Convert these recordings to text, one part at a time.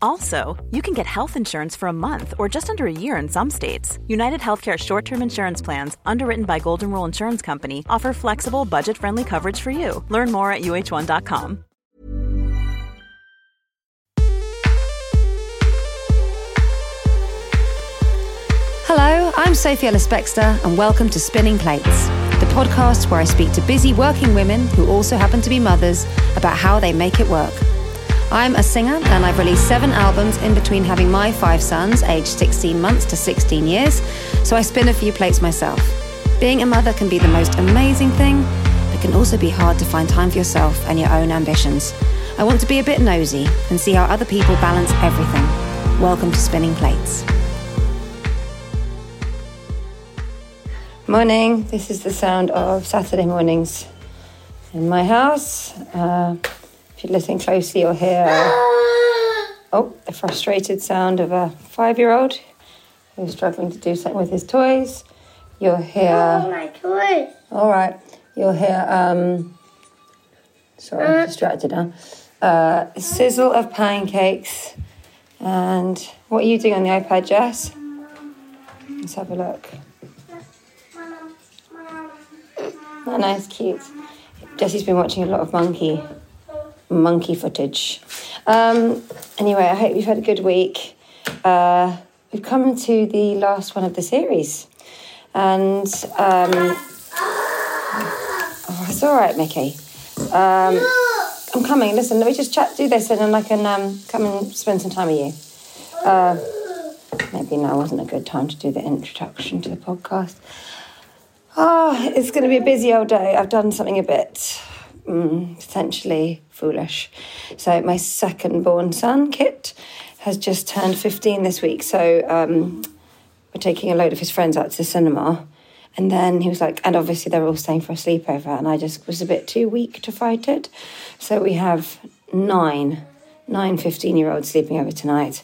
Also, you can get health insurance for a month or just under a year in some states. United Healthcare short term insurance plans, underwritten by Golden Rule Insurance Company, offer flexible, budget friendly coverage for you. Learn more at uh1.com. Hello, I'm Sophie Ellis Bextor, and welcome to Spinning Plates, the podcast where I speak to busy working women who also happen to be mothers about how they make it work. I'm a singer, and I've released seven albums in between having my five sons, aged 16 months to 16 years, so I spin a few plates myself. Being a mother can be the most amazing thing, but can also be hard to find time for yourself and your own ambitions. I want to be a bit nosy and see how other people balance everything. Welcome to Spinning Plates. Morning. This is the sound of Saturday mornings in my house. Uh, if you listen closely, you'll hear oh the frustrated sound of a five-year-old who's struggling to do something with his toys. You'll hear Oh, my toys. all right. You'll hear um. Sorry, I'm distracted now. Uh, sizzle of pancakes, and what are you doing on the iPad, Jess? Let's have a look. Oh, nice, cute. Jesse's been watching a lot of monkey, monkey footage. Um, anyway, I hope you've had a good week. Uh, we've come to the last one of the series, and um, oh, it's all right, Mickey. Um, I'm coming. Listen, let me just chat, do this, and then I can um, come and spend some time with you. Uh, maybe now wasn't a good time to do the introduction to the podcast. Oh, it's going to be a busy old day. I've done something a bit mm, potentially foolish. So, my second born son, Kit, has just turned 15 this week. So, um, we're taking a load of his friends out to the cinema. And then he was like, and obviously they're all staying for a sleepover. And I just was a bit too weak to fight it. So, we have nine, nine 15 year olds sleeping over tonight.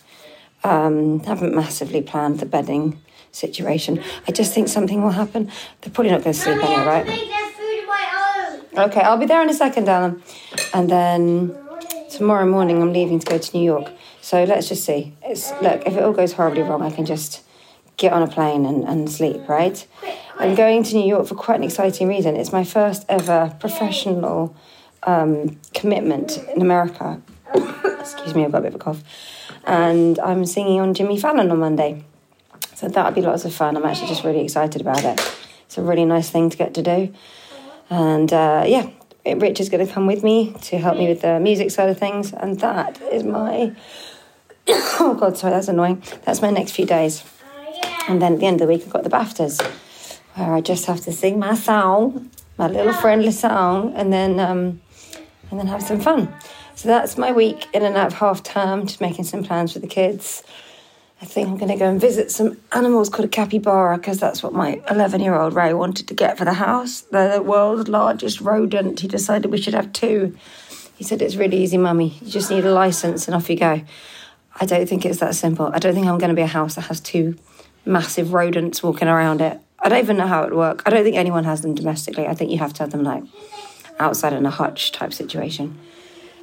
Um, haven't massively planned the bedding situation. I just think something will happen. They're probably not going to sleep anyway, right? Make that food of my own. Okay, I'll be there in a second, Alan. And then tomorrow morning, I'm leaving to go to New York. So let's just see. It's look, if it all goes horribly wrong, I can just get on a plane and, and sleep, right? I'm going to New York for quite an exciting reason. It's my first ever professional um, commitment in America. Excuse me, I've got a bit of a cough. And I'm singing on Jimmy Fallon on Monday. So that'll be lots of fun. I'm actually just really excited about it. It's a really nice thing to get to do. And uh, yeah, Rich is going to come with me to help me with the music side of things. And that is my. oh, God, sorry, that's annoying. That's my next few days. And then at the end of the week, I've got the BAFTAs, where I just have to sing my song, my little friendly song, and then um, and then have some fun. So that's my week in and out of half term, just making some plans for the kids. I think I'm going to go and visit some animals called a capybara because that's what my 11 year old Ray wanted to get for the house. They're the world's largest rodent. He decided we should have two. He said, It's really easy, mummy. You just need a license and off you go. I don't think it's that simple. I don't think I'm going to be a house that has two massive rodents walking around it. I don't even know how it would work. I don't think anyone has them domestically. I think you have to have them like outside in a hutch type situation.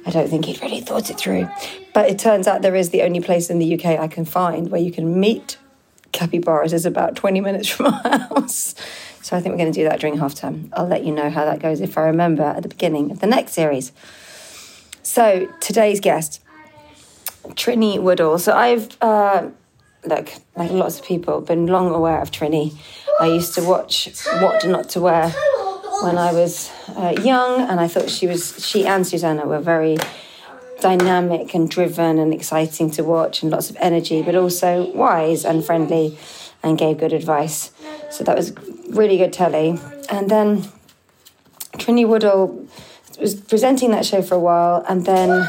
I don't think he'd really thought it through. But it turns out there is the only place in the UK I can find where you can meet capybaras is about 20 minutes from our house. So I think we're going to do that during half term. I'll let you know how that goes if I remember at the beginning of the next series. So today's guest, Trinny Woodall. So I've, uh, look, like lots of people, been long aware of Trinny. I used to watch What Not to Wear when I was uh, young, and I thought she was, she and Susannah were very dynamic and driven and exciting to watch and lots of energy, but also wise and friendly and gave good advice. So that was really good telly. And then Trinny Woodall was presenting that show for a while, and then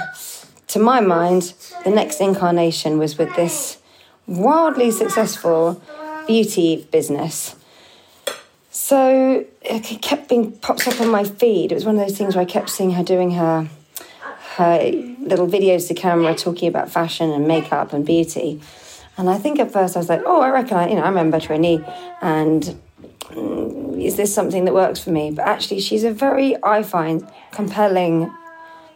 to my mind, the next incarnation was with this wildly successful beauty business. So it kept being popped up on my feed. It was one of those things where I kept seeing her doing her her little videos to camera talking about fashion and makeup and beauty. And I think at first I was like, oh, I reckon I, you know, I remember Trinny, and mm, is this something that works for me? But actually, she's a very, I find, compelling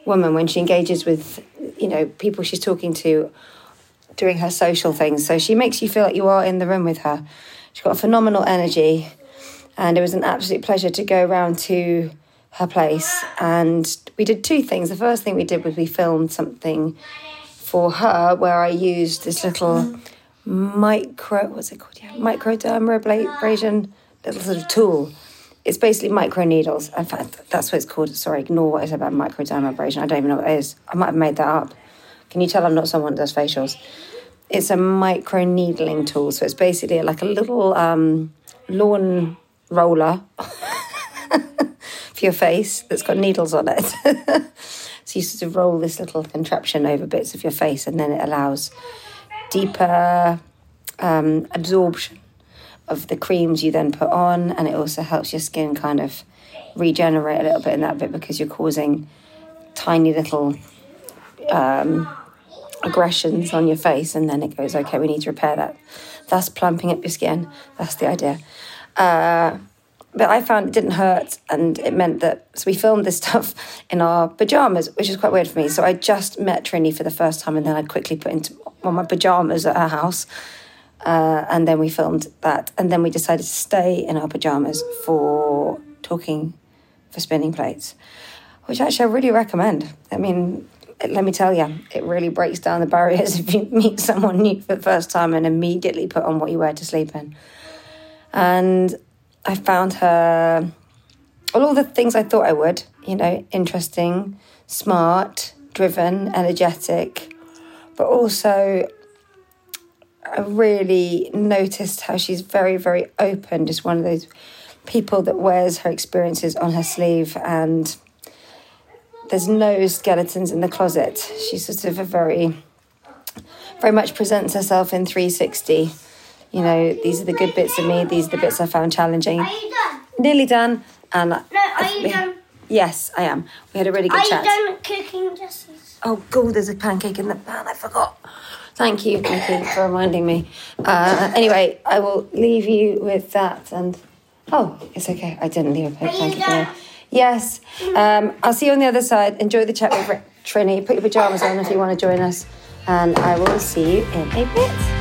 woman when she engages with, you know, people she's talking to doing her social things. So she makes you feel like you are in the room with her. She's got a phenomenal energy, and it was an absolute pleasure to go around to her place. And we did two things. The first thing we did was we filmed something for her where I used this little micro, what's it called? Yeah, microdermabrasion little sort of tool. It's basically micro needles. In fact, that's what it's called. Sorry, ignore what I said about microdermabrasion. I don't even know what it is. I might have made that up. Can you tell I'm not someone that does facials? It's a micro needling tool. So it's basically like a little um, lawn roller for your face that's got needles on it. so you sort of roll this little contraption over bits of your face, and then it allows deeper um, absorption of the creams you then put on, and it also helps your skin kind of regenerate a little bit in that bit because you're causing tiny little um, aggressions on your face, and then it goes, okay, we need to repair that. That's plumping up your skin. That's the idea. Uh, but I found it didn't hurt, and it meant that so we filmed this stuff in our pajamas, which is quite weird for me. So I just met Trinny for the first time, and then I quickly put into of my pajamas at her house, uh, and then we filmed that, and then we decided to stay in our pajamas for talking for spinning plates, which actually I really recommend. I mean, let me tell you, it really breaks down the barriers if you meet someone new for the first time and immediately put on what you wear to sleep in. And I found her all the things I thought I would, you know, interesting, smart, driven, energetic, but also I really noticed how she's very, very open, just one of those people that wears her experiences on her sleeve and there's no skeletons in the closet. She's sort of a very, very much presents herself in 360 you know, these are the good bits of me, these are the bits I found challenging. Are you done? Nearly done. And No, are you done? Yes, I am. We had a really good Are chat. you done cooking justice? Oh, God, there's a pancake in the pan. I forgot. Thank you, thank you for reminding me. Uh, anyway, I will leave you with that. And oh, it's okay. I didn't leave a pancake there. Yes. Um, I'll see you on the other side. Enjoy the chat with Trinny. Put your pajamas on if you want to join us. And I will see you in a bit.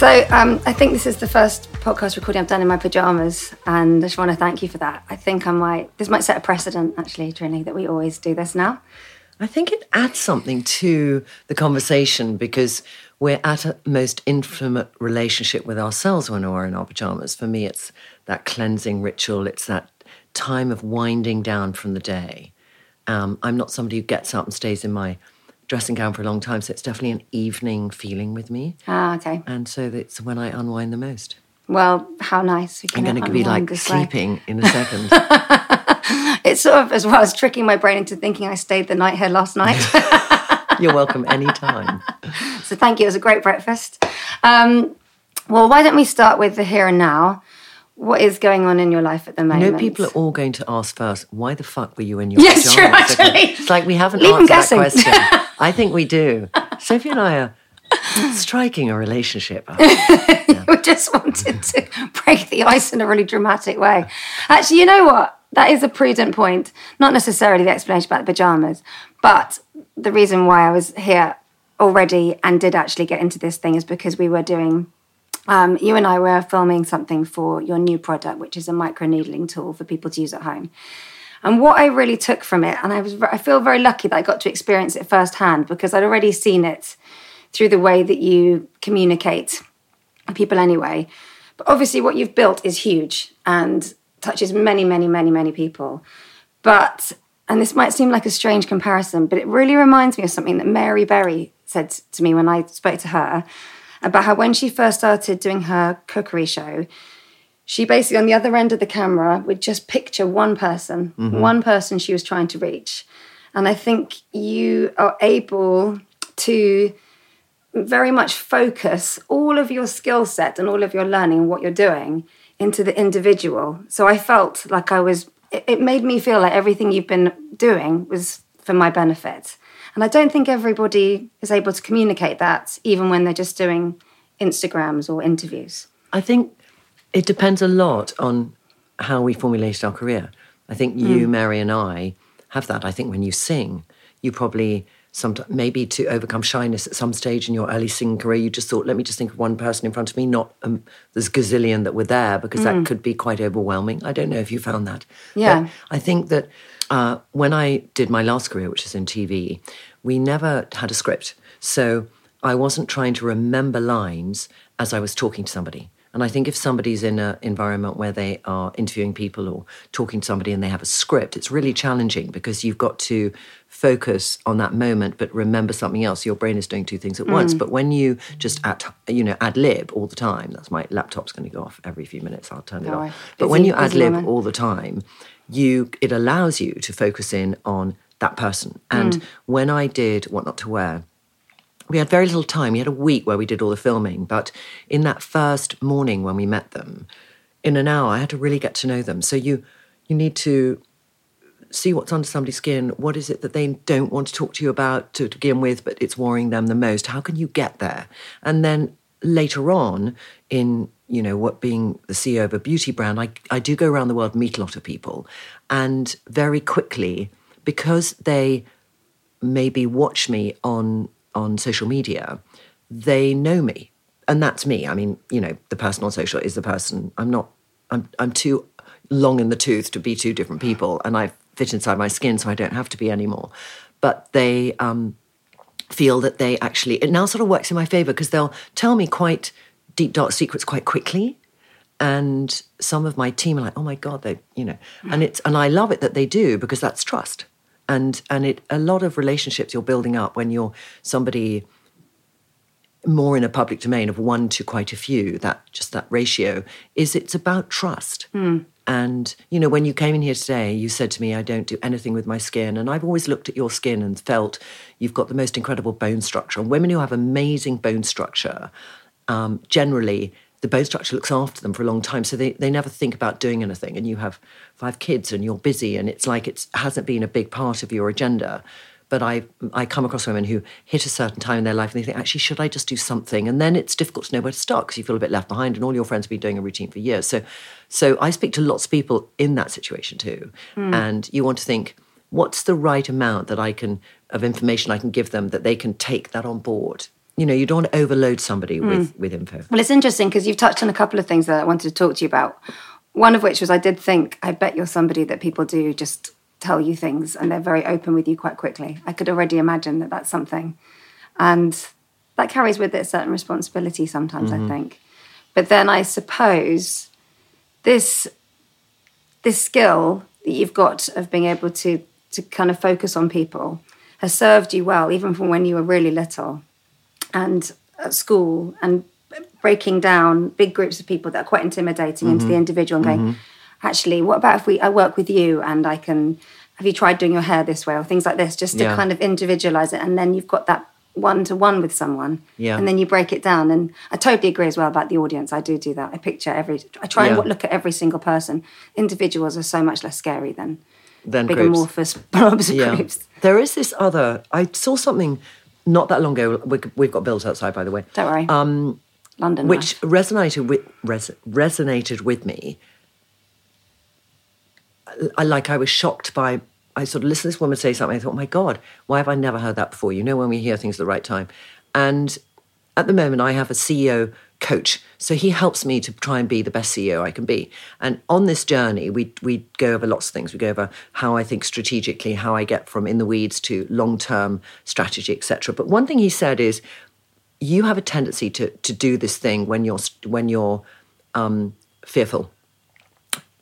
So um, I think this is the first podcast recording I've done in my pajamas, and I just want to thank you for that. I think I might. This might set a precedent, actually, Trinny, that we always do this now. I think it adds something to the conversation because we're at a most intimate relationship with ourselves when we're in our pajamas. For me, it's that cleansing ritual, it's that time of winding down from the day. Um, I'm not somebody who gets up and stays in my dressing gown for a long time, so it's definitely an evening feeling with me. Ah, okay. And so it's when I unwind the most. Well, how nice. I'm going to be like this way. sleeping in a second. It's sort of as well as tricking my brain into thinking I stayed the night here last night. You're welcome anytime. so thank you. It was a great breakfast. Um, well, why don't we start with the here and now? What is going on in your life at the You moment? know, people are all going to ask first, why the fuck were you in your Yes, true, pajamas? actually. It's like we haven't Leave answered that question. I think we do. Sophie and I are striking a relationship. we just wanted to break the ice in a really dramatic way. Actually, you know what? that is a prudent point. Not necessarily the explanation about the pajamas, but the reason why I was here already and did actually get into this thing is because we were doing. Um, you and I were filming something for your new product, which is a micro needling tool for people to use at home. And what I really took from it, and I was, I feel very lucky that I got to experience it firsthand because I'd already seen it through the way that you communicate people anyway. But obviously, what you've built is huge and touches many, many, many, many people. But, and this might seem like a strange comparison, but it really reminds me of something that Mary Berry said to me when I spoke to her about how when she first started doing her cookery show, she basically on the other end of the camera would just picture one person, mm-hmm. one person she was trying to reach. And I think you are able to very much focus all of your skill set and all of your learning and what you're doing into the individual. So I felt like I was, it, it made me feel like everything you've been doing was for my benefit. And I don't think everybody is able to communicate that, even when they're just doing Instagrams or interviews. I think it depends a lot on how we formulated our career. I think you, Mary, and I have that. I think when you sing, you probably sometimes maybe to overcome shyness at some stage in your early singing career, you just thought, let me just think of one person in front of me, not um, there's gazillion that were there, because that could be quite overwhelming. I don't know if you found that. Yeah. But I think that uh, when I did my last career, which is in TV, we never had a script. So I wasn't trying to remember lines as I was talking to somebody. And I think if somebody's in an environment where they are interviewing people or talking to somebody and they have a script, it's really challenging because you've got to focus on that moment but remember something else. Your brain is doing two things at once. But when you just at you know ad lib all the time, that's my laptop's going to go off every few minutes. I'll turn it Oh, off. But when you ad lib all the time, you it allows you to focus in on that person. And mm. when I did What Not to Wear, we had very little time. We had a week where we did all the filming, but in that first morning when we met them, in an hour, I had to really get to know them. So you you need to see what's under somebody's skin. What is it that they don't want to talk to you about to, to begin with, but it's worrying them the most? How can you get there? And then later on, in you know what being the CEO of a beauty brand, I I do go around the world, meet a lot of people, and very quickly because they maybe watch me on on social media, they know me, and that's me. I mean, you know, the person on social is the person. I'm not. I'm I'm too long in the tooth to be two different people, and I fit inside my skin, so I don't have to be anymore. But they um, feel that they actually it now sort of works in my favor because they'll tell me quite deep dark secrets quite quickly. And some of my team are like oh my god they you know. And it's and i love it that they do because that's trust. And and it a lot of relationships you're building up when you're somebody more in a public domain of one to quite a few that just that ratio is it's about trust. Hmm. And you know when you came in here today you said to me i don't do anything with my skin. And i've always looked at your skin and felt you've got the most incredible bone structure. And women who have amazing bone structure um, generally the bone structure looks after them for a long time so they, they never think about doing anything and you have five kids and you're busy and it's like it hasn't been a big part of your agenda but I, I come across women who hit a certain time in their life and they think, actually, should I just do something? And then it's difficult to know where to start because you feel a bit left behind and all your friends have been doing a routine for years. So, so I speak to lots of people in that situation too. And you want to think, what's the right amount that I can, of information I can give them that they can take that on board? You know, you don't want to overload somebody hmm. with, with info. Well, it's interesting because you've touched on a couple of things that I wanted to talk to you about. One of which was I did think, I bet you're somebody that people do just tell you things and they're very open with you quite quickly. I could already imagine that that's something. And that carries with it a certain responsibility sometimes, I mm-hmm. think. But then I suppose this this skill that you've got of being able to to kind of focus on people has served you well, even from when you were really little and at school and breaking down big groups of people that are quite intimidating into Mm-hmm. the individual and going, actually, what about if we I work with you and I can have you tried doing your hair this way or things like this, just to Yeah. kind of individualize it and then you've got that one to one with someone. Yeah. And then you break it down. And I totally agree as well about the audience. I do do that. I picture every I try Yeah. and look at every single person. Individuals are so much less scary than than big groups. amorphous blobs of Yeah. groups. There is this other, I saw something not that long ago. we- We've got bills outside, by the way. Don't worry. Um, London. which life. resonated with res, resonated with me. I, like I was shocked by, I sort of listened to this woman say something. I thought, my God, why have I never heard that before? You know, when we hear things at the right time. And at the moment, I have a CEO coach. So he helps me to try and be the best CEO I can be. And on this journey, we we go over lots of things. We go over how I think strategically, how I get from in the weeds to long term strategy, etc. But one thing he said is, you have a tendency to to do this thing when you're when you're um, fearful.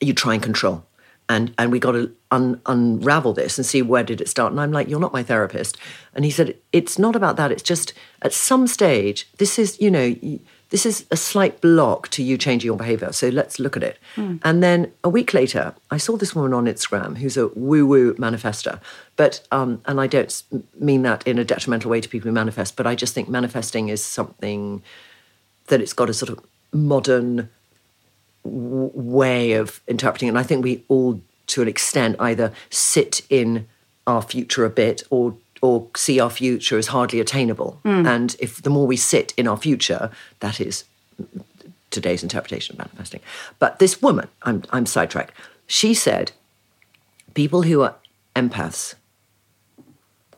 You try and control and and we got to un, unravel this and see where did it start and i'm like you're not my therapist and he said it's not about that it's just at some stage this is you know this is a slight block to you changing your behavior so let's look at it mm. and then a week later i saw this woman on instagram who's a woo woo manifester but um, and i don't mean that in a detrimental way to people who manifest but i just think manifesting is something that it's got a sort of modern way of interpreting. And I think we all, to an extent, either sit in our future a bit or or see our future as hardly attainable. Mm. And if the more we sit in our future, that is today's interpretation of manifesting. But this woman, I'm I'm sidetracked. She said, people who are empaths,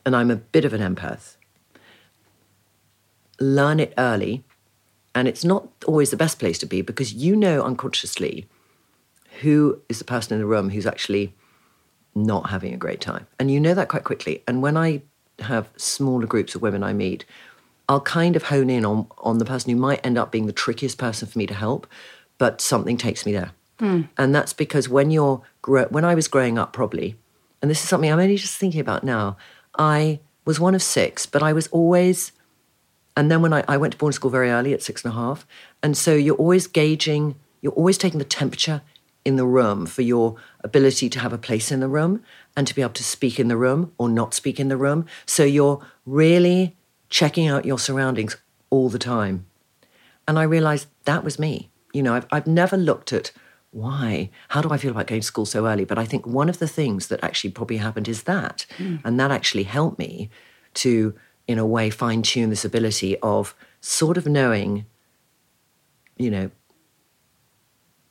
and I'm a bit of an empath, learn it early and it's not always the best place to be because you know unconsciously who is the person in the room who's actually not having a great time. And you know that quite quickly. And when I have smaller groups of women I meet, I'll kind of hone in on, on the person who might end up being the trickiest person for me to help, but something takes me there. Mm. And that's because when you're, when I was growing up, probably, and this is something I'm only just thinking about now, I was one of six, but I was always and then when I, I went to boarding school very early at six and a half, and so you're always gauging, you're always taking the temperature in the room for your ability to have a place in the room and to be able to speak in the room or not speak in the room. So you're really checking out your surroundings all the time. And I realized that was me. You know, I've, I've never looked at why, how do I feel about going to school so early? But I think one of the things that actually probably happened is that. Mm. And that actually helped me to in a way, fine tune this ability of sort of knowing, you know,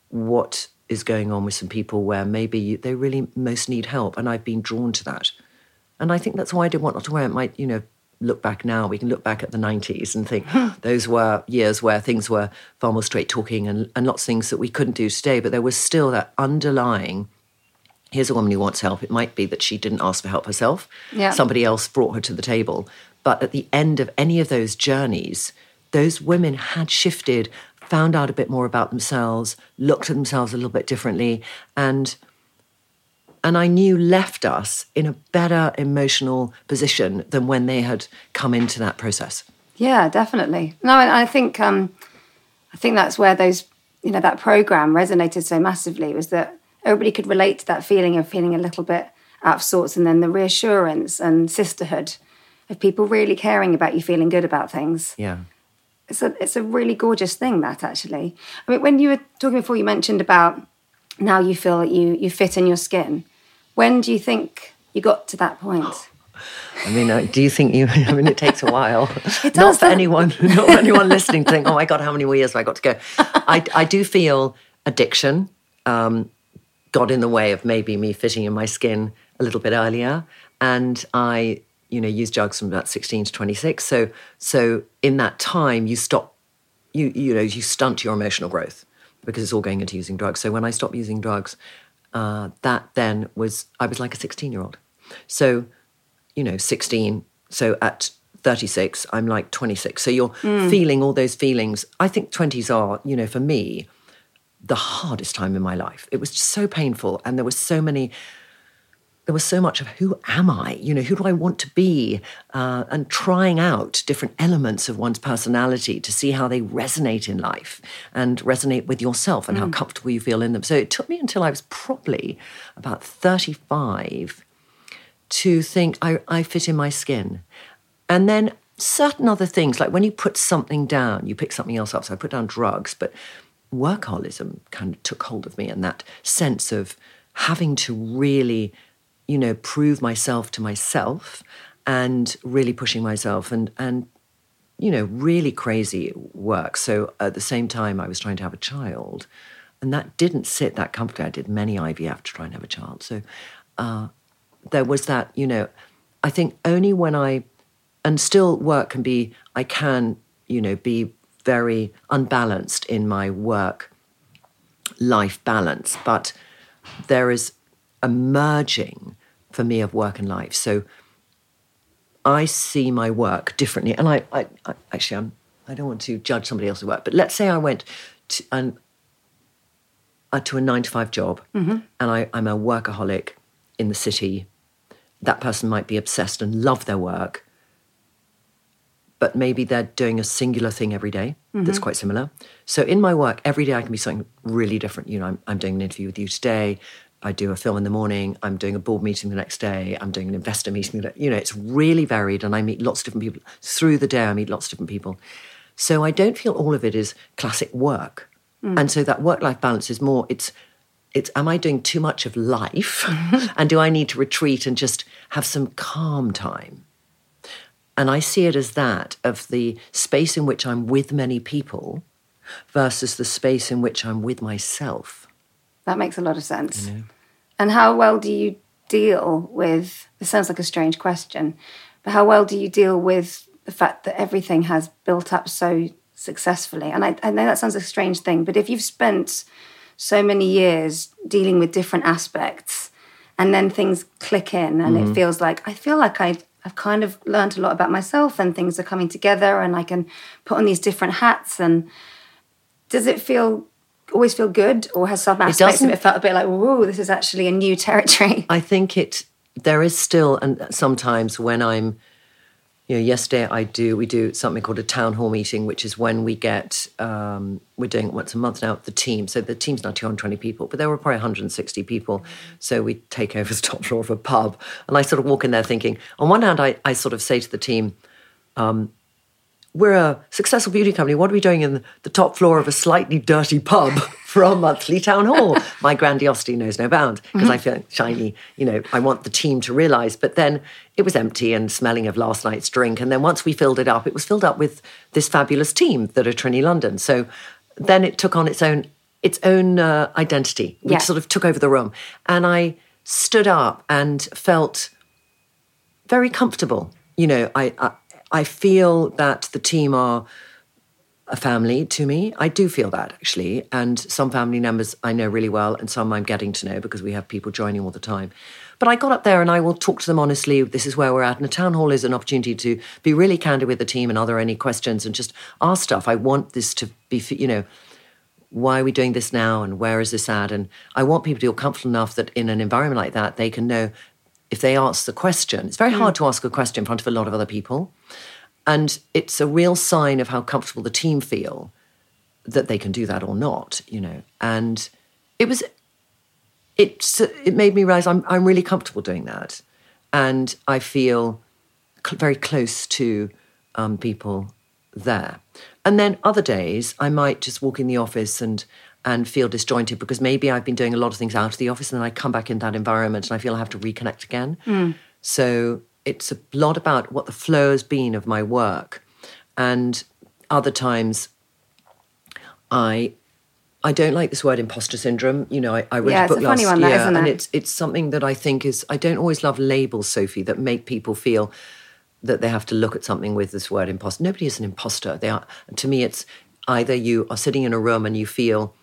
what is going on with some people where maybe they really most need help. And I've been drawn to that. And I think that's why I did want not to wear it. Might, you know, look back now, we can look back at the 90s and think those were years where things were far more straight talking and, and lots of things that we couldn't do today. But there was still that underlying here's a woman who wants help. It might be that she didn't ask for help herself. Yeah. Somebody else brought her to the table. But at the end of any of those journeys, those women had shifted, found out a bit more about themselves, looked at themselves a little bit differently, and and I knew left us in a better emotional position than when they had come into that process. Yeah, definitely. No, I think um, I think that's where those you know that program resonated so massively was that everybody could relate to that feeling of feeling a little bit out of sorts, and then the reassurance and sisterhood of people really caring about you feeling good about things. Yeah. It's a, it's a really gorgeous thing, that actually. I mean, when you were talking before, you mentioned about now you feel that you, you fit in your skin. When do you think you got to that point? I mean, uh, do you think you? I mean, it takes a while. It does, not for anyone, not for anyone listening to think, "Oh my god, how many more years have I got to go?" I, I do feel addiction um, got in the way of maybe me fitting in my skin a little bit earlier, and I you know, use drugs from about 16 to 26. So, so in that time, you stop, you, you know, you stunt your emotional growth because it's all going into using drugs. So when I stopped using drugs, uh, that then was, I was like a 16 year old. So, you know, 16. So at 36, I'm like 26. So you're mm. feeling all those feelings. I think 20s are, you know, for me, the hardest time in my life. It was just so painful. And there were so many there was so much of who am I? You know, who do I want to be? Uh, and trying out different elements of one's personality to see how they resonate in life and resonate with yourself and mm. how comfortable you feel in them. So it took me until I was probably about 35 to think I, I fit in my skin. And then certain other things, like when you put something down, you pick something else up. So I put down drugs, but workaholism kind of took hold of me and that sense of having to really you know, prove myself to myself and really pushing myself and, and, you know, really crazy work. So at the same time, I was trying to have a child. and that didn't sit that comfortably. I did many IVF to try and have a child. So uh, there was that, you know, I think only when I, and still work can be, I can, you know, be very unbalanced in my work life balance, but there is a merging for me of work and life. So I see my work differently. And I, I, I actually, I'm, I don't want to judge somebody else's work, but let's say I went to, and, uh, to a nine to five job and I, I'm a workaholic in the city. That person might be obsessed and love their work, but maybe they're doing a singular thing every day that's quite similar. So in my work, every day I can be something really different. You know, I'm, I'm doing an interview with you today. I do a film in the morning. I'm doing a board meeting the next day. I'm doing an investor meeting. You know, it's really varied, and I meet lots of different people through the day. I meet lots of different people, so I don't feel all of it is classic work. Hmm. And so that work-life balance is more. It's it's am I doing too much of life, and do I need to retreat and just have some calm time? And I see it as that of the space in which I'm with many people versus the space in which I'm with myself. That makes a lot of sense. And how well do you deal with? This sounds like a strange question, but how well do you deal with the fact that everything has built up so successfully? And I, I know that sounds a strange thing, but if you've spent so many years dealing with different aspects, and then things click in, and it mm-hmm. feels like I feel like I. I've kind of learned a lot about myself, and things are coming together, and I can put on these different hats. And does it feel always feel good, or has some aspects of it felt a bit like, "Whoa, this is actually a new territory"? I think it there is still and sometimes when I'm you know yesterday I do we do something called a town hall meeting which is when we get um, we're doing it once a month now the team so the team's now 220 people but there were probably 160 people so we take over the top floor of a pub and I sort of walk in there thinking on one hand I, I sort of say to the team we're a successful beauty company. What are we doing in the top floor of a slightly dirty pub for our monthly town hall? My grandiosity knows no bounds because I feel shiny. You know, I want the team to realize. But then it was empty and smelling of last night's drink. And then once we filled it up, it was filled up with this fabulous team that are Trinny London. So then it took on its own its own uh, identity, which Yeah. sort of took over the room. And I stood up and felt very comfortable. You know, I, I I feel that the team are a family to me. I do feel that actually, and some family members I know really well, and some I'm getting to know because we have people joining all the time. But I got up there and I will talk to them honestly. This is where we're at, and a town hall is an opportunity to be really candid with the team. And are there any questions? And just ask stuff. I want this to be, you know, why are we doing this now and where is this at? And I want people to feel comfortable enough that in an environment like that, they can know if they ask the question. It's very hard to ask a question in front of a lot of other people. And it's a real sign of how comfortable the team feel that they can do that or not, you know. And it was, it's, it made me realize I'm, I'm really comfortable doing that. And I feel cl- very close to um, people there. And then other days, I might just walk in the office and and feel disjointed because maybe I've been doing a lot of things out of the office and then I come back in that environment and I feel I have to reconnect again. Mm. So it's a lot about what the flow has been of my work. And other times I I don't like this word imposter syndrome. You know, I, I wrote Yeah, a it's book last one, year, and it? it's it's something that I think is I don't always love labels, Sophie, that make people feel that they have to look at something with this word imposter. Nobody is an imposter. They are to me it's either you are sitting in a room and you feel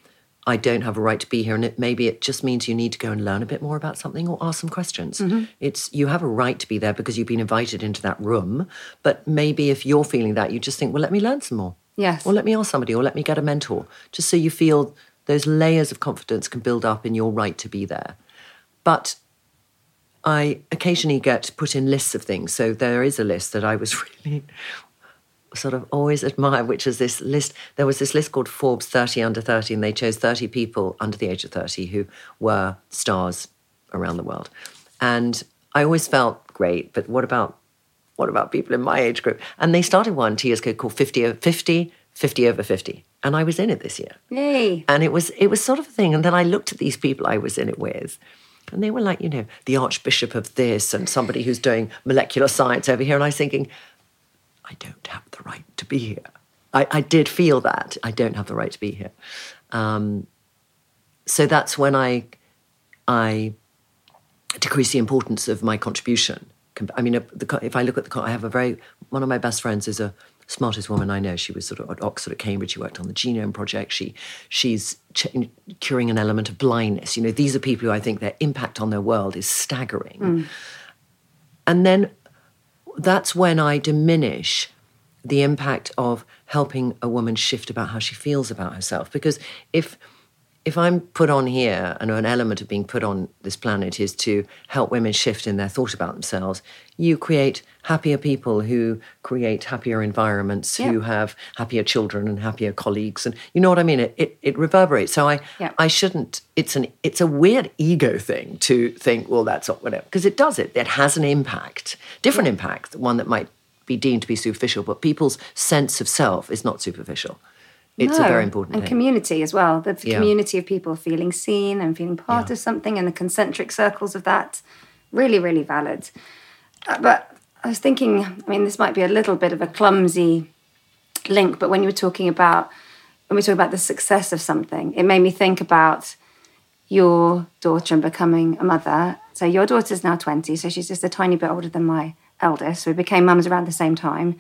I don't have a right to be here, and it maybe it just means you need to go and learn a bit more about something or ask some questions. Mm-hmm. It's you have a right to be there because you've been invited into that room, but maybe if you're feeling that, you just think, well, let me learn some more. Yes. Or let me ask somebody, or let me get a mentor, just so you feel those layers of confidence can build up in your right to be there. But I occasionally get put in lists of things. So there is a list that I was really sort of always admire, which is this list. There was this list called Forbes 30 Under 30, and they chose 30 people under the age of 30 who were stars around the world. And I always felt great, but what about what about people in my age group? And they started one two years ago called 50 over 50, 50 over 50. And I was in it this year. Yay. And it was it was sort of a thing. And then I looked at these people I was in it with, and they were like, you know, the Archbishop of this and somebody who's doing molecular science over here. And I was thinking, I don't have the right to be here. I, I did feel that. I don't have the right to be here. Um, so that's when I I decrease the importance of my contribution. I mean, uh, if I look at the, I have a very one of my best friends is a smartest woman I know. She was sort of at Oxford, at Cambridge. She worked on the genome project. She she's ch- curing an element of blindness. You know, these are people who I think their impact on their world is staggering. And then that's when I diminish the impact of helping a woman shift about how she feels about herself. Because if if I'm put on here, and an element of being put on this planet is to help women shift in their thought about themselves, you create happier people who create happier environments, who have happier children and happier colleagues, and you know what I mean. It it, it reverberates. So I Yeah. I shouldn't. It's an it's a weird ego thing to think. Well, that's not whatever because it does it. It has an impact, different impact, one that might be deemed to be superficial, but people's sense of self is not superficial. It's a very important and thing. community as well. The Yeah. community of people feeling seen and feeling part Yeah. of something, and the concentric circles of that, really, really valid. Uh, but I was thinking, I mean, this might be a little bit of a clumsy link, but when you were talking about when we talk about the success of something, it made me think about your daughter and becoming a mother. So your daughter's now 20, so she's just a tiny bit older than my eldest. So we became mums around the same time.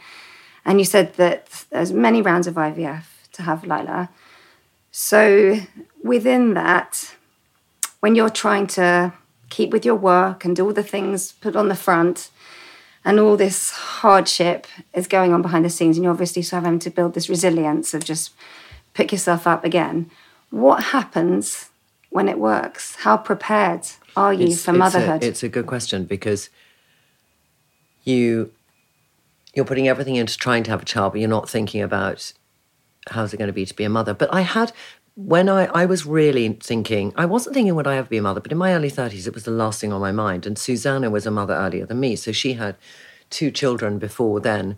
And you said that there's many rounds of IVF to have Lyla. So within that, when you're trying to keep with your work and do all the things put on the front, and all this hardship is going on behind the scenes, and you're obviously sort of having to build this resilience of just pick yourself up again. What happens when it works? How prepared are you It's- for it's a- motherhood? It's a, good question because you you're putting everything into trying to have a child, but you're not thinking about how's it going to be to be a mother. But I had when I I was really thinking, I wasn't thinking would I ever be a mother, but in my early thirties, it was the last thing on my mind. And Susannah was a mother earlier than me, so she had two children before then.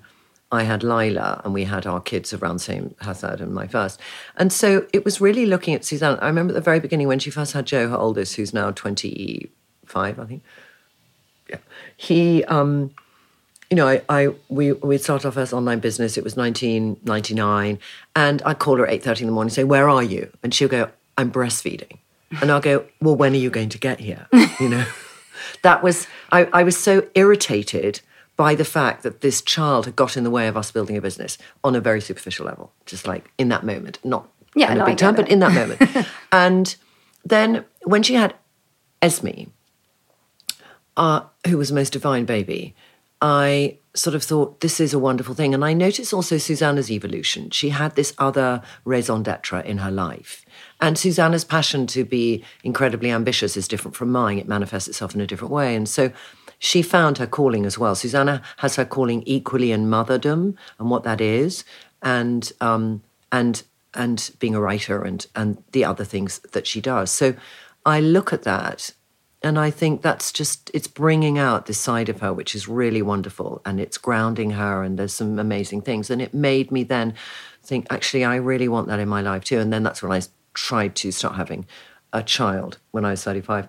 I had Lyla, and we had our kids around the same her third and my first. And so it was really looking at Susannah. I remember at the very beginning when she first had Joe, her oldest, who's now twenty five, I think yeah. He, um, you know, I, I we we started our first online business. It was 1999, and I call her at 8:30 in the morning, and say, "Where are you?" And she'll go, "I'm breastfeeding," and I'll go, "Well, when are you going to get here?" You know, that was I, I was so irritated by the fact that this child had got in the way of us building a business on a very superficial level, just like in that moment, not Yeah, in a big term, but in that moment. and then when she had Esme, uh, who was the most divine baby, I sort of thought this is a wonderful thing. And I noticed also Susannah's evolution. She had this other raison d'etre in her life. And Susannah's passion to be incredibly ambitious is different from mine. It manifests itself in a different way. And so she found her calling as well. Susannah has her calling equally in motherdom and what that is, and um, and and being a writer and and the other things that she does. So I look at that and I think that's just, it's bringing out this side of her, which is really wonderful. And it's grounding her, and there's some amazing things. And it made me then think, actually, I really want that in my life too. And then that's when I tried to start having a child when I was 35.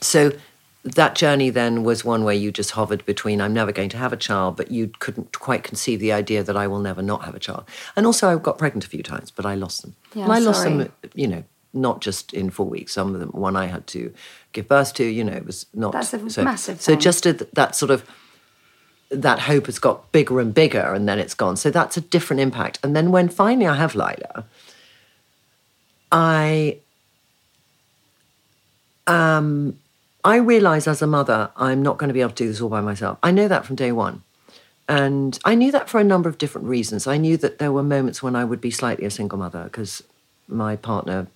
So that journey then was one where you just hovered between I'm never going to have a child, but you couldn't quite conceive the idea that I will never not have a child. And also, I got pregnant a few times, but I lost them. Yeah, and I lost them, you know, not just in four weeks. Some of them, one I had to give birth to, you know, it was not. That's a so, massive So just a, that sort of that hope has got bigger and bigger, and then it's gone. So that's a different impact. And then when finally I have Lyla, I um, I realize as a mother, I'm not going to be able to do this all by myself. I know that from day one. And I knew that for a number of different reasons. I knew that there were moments when I would be slightly a single mother because my partner,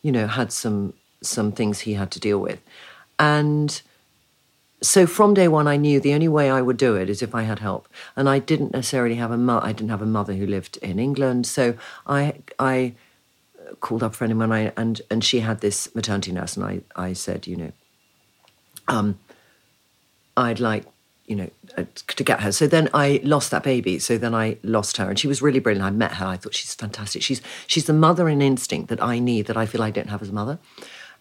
you know, had some some things he had to deal with. And so from day one, I knew the only way I would do it is if I had help. And I didn't necessarily have a mo- I didn't have a mother who lived in England. So I I called up a friend of mine and and she had this maternity nurse and I I said, you know, um, I'd like, you know, uh, to get her. So then I lost that baby. So then I lost her, and she was really brilliant. I met her. I thought she's fantastic. She's she's the mother in instinct that I need, that I feel I don't have as a mother,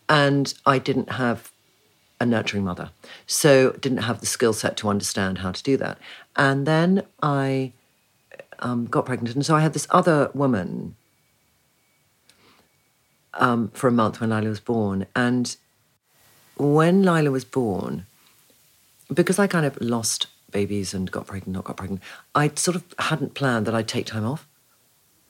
and I didn't have a nurturing mother, so didn't have the skill set to understand how to do that. And then I um, got pregnant, and so I had this other woman um, for a month when Lyla was born, and when Lyla was born, because I kind of lost babies and got pregnant, not got pregnant, I sort of hadn't planned that I'd take time off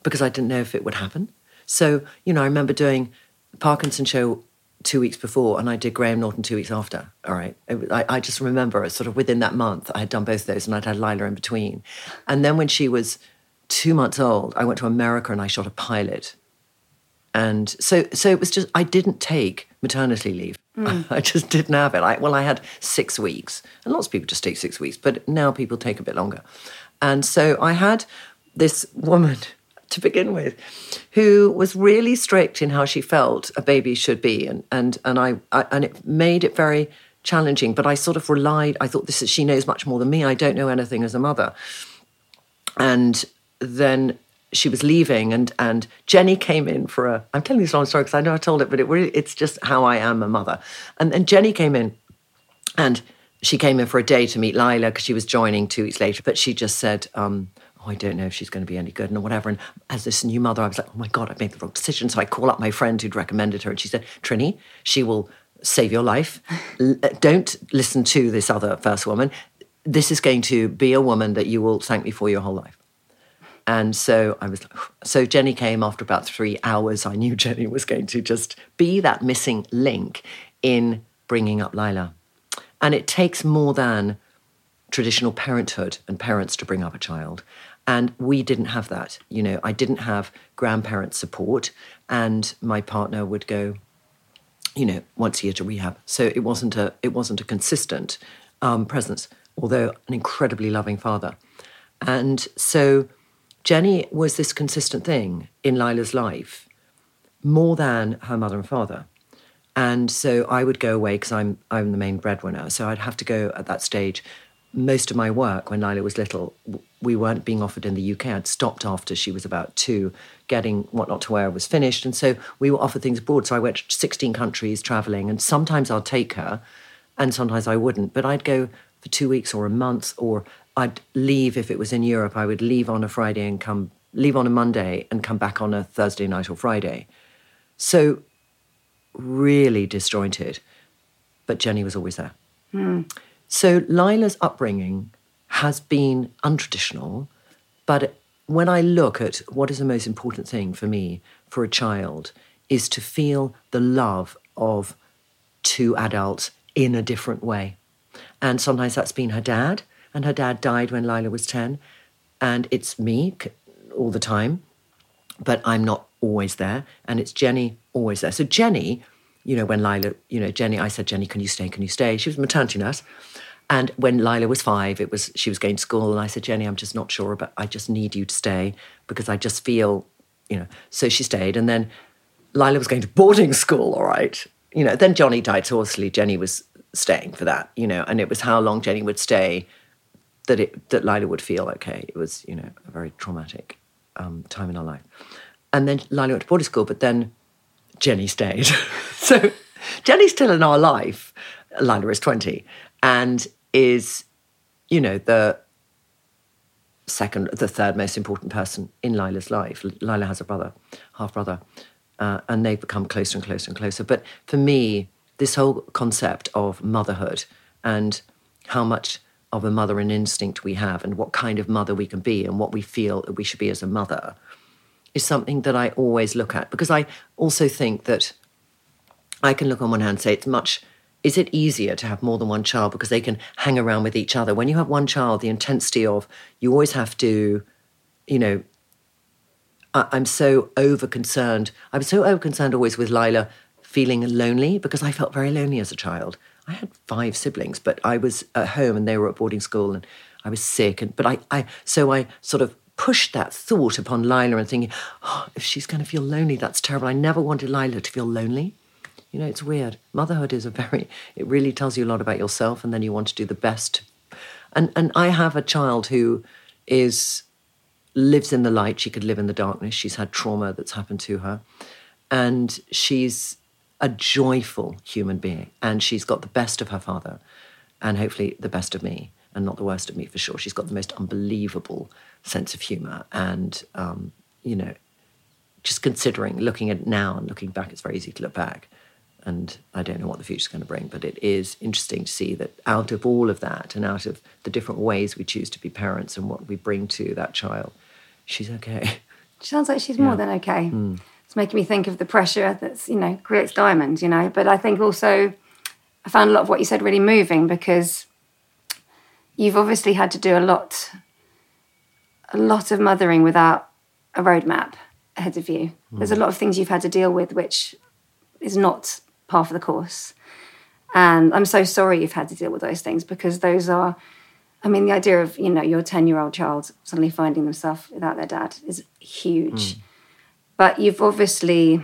because I didn't know if it would happen. So, you know, I remember doing Parkinson show two weeks before and I did Graham Norton two weeks after. All right. I, I just remember sort of within that month, I had done both those and I'd had Lyla in between. And then when she was two months old, I went to America and I shot a pilot and so so it was just I didn't take maternity leave. Mm. I just didn't have it. I, well, I had six weeks, and lots of people just take six weeks, but now people take a bit longer. And so I had this woman to begin with, who was really strict in how she felt a baby should be, and and and I, I and it made it very challenging. But I sort of relied. I thought this is she knows much more than me. I don't know anything as a mother, and then she was leaving and and Jenny came in for a I'm telling this long story because I know I told it but it really it's just how I am a mother. And and Jenny came in and she came in for a day to meet Lyla because she was joining two weeks later but she just said um oh I don't know if she's going to be any good and whatever. And as this new mother I was like oh my god I made the wrong decision. So I call up my friend who'd recommended her and she said Trinny she will save your life. L- don't listen to this other first woman. This is going to be a woman that you will thank me for your whole life and so I was so Jenny came after about three hours. I knew Jenny was going to just be that missing link in bringing up Lyla. And it takes more than traditional parenthood and parents to bring up a child. And we didn't have that. You know, I didn't have grandparent support, and my partner would go, you know, once a year to rehab. So it wasn't a it wasn't a consistent um, presence, although an incredibly loving father. And so Jenny was this consistent thing in Lyla's life, more than her mother and father. And so I would go away because I'm I'm the main breadwinner. So I'd have to go at that stage. Most of my work when Lyla was little, we weren't being offered in the UK. I'd stopped after she was about two, getting what not to wear was finished, and so we were offered things abroad. So I went to 16 countries traveling, and sometimes I'd take her, and sometimes I wouldn't. But I'd go for two weeks or a month, or I'd leave if it was in Europe. I would leave on a Friday and come leave on a Monday and come back on a Thursday night or Friday. So really disjointed, but Jenny was always there. Hmm. So Lyla's upbringing has been untraditional, but when I look at what is the most important thing for me for a child is to feel the love of two adults in a different way. And sometimes that's been her dad, and her dad died when Lyla was 10, and it's me all the time, but I'm not always there. And it's Jenny always there. So Jenny, you know, when Lyla, you know, Jenny, I said, Jenny, can you stay? Can you stay? She was maternity nurse. And when Lyla was five, it was she was going to school, and I said, Jenny, I'm just not sure, but I just need you to stay because I just feel, you know. So she stayed, and then Lyla was going to boarding school. All right, you know. Then Johnny died, so obviously Jenny was staying for that, you know. And it was how long Jenny would stay that it that Lyla would feel okay. It was, you know, a very traumatic um, time in our life. And then Lyla went to boarding school, but then Jenny stayed. so Jenny's still in our life. Lyla is 20 and is, you know, the second, the third most important person in Lyla's life. Lyla has a brother, half brother, uh, and they've become closer and closer and closer. But for me, this whole concept of motherhood and how much of a mother and instinct we have and what kind of mother we can be and what we feel that we should be as a mother is something that I always look at because I also think that I can look on one hand and say it's much is it easier to have more than one child because they can hang around with each other? When you have one child the intensity of you always have to you know I, am so over concerned i'm so over concerned always with lyla feeling lonely because i felt very lonely as a child i had five siblings but i was at home and they were at boarding school and i was sick and but i, I so i sort of pushed that thought upon lyla and thinking oh, if she's going to feel lonely that's terrible i never wanted lyla to feel lonely you know, it's weird. Motherhood is a very, it really tells you a lot about yourself, and then you want to do the best. And, and I have a child who is, lives in the light. She could live in the darkness. She's had trauma that's happened to her. And she's a joyful human being. And she's got the best of her father, and hopefully the best of me, and not the worst of me for sure. She's got the most unbelievable sense of humor. And, um, you know, just considering, looking at now and looking back, it's very easy to look back and I don't know what the future's going to bring, but it is interesting to see that out of all of that and out of the different ways we choose to be parents and what we bring to that child, she's okay. She sounds like she's more than okay. Mm. It's making me think of the pressure that's, you know, creates diamonds, you know. But I think also I found a lot of what you said really moving because you've obviously had to do a lot, a lot of mothering without a roadmap ahead of you. Mm. There's a lot of things you've had to deal with which is not part of the course. And I'm so sorry you've had to deal with those things because those are, I mean, the idea of, you know, your 10 year old child suddenly finding themselves without their dad is huge. Mm. But you've obviously,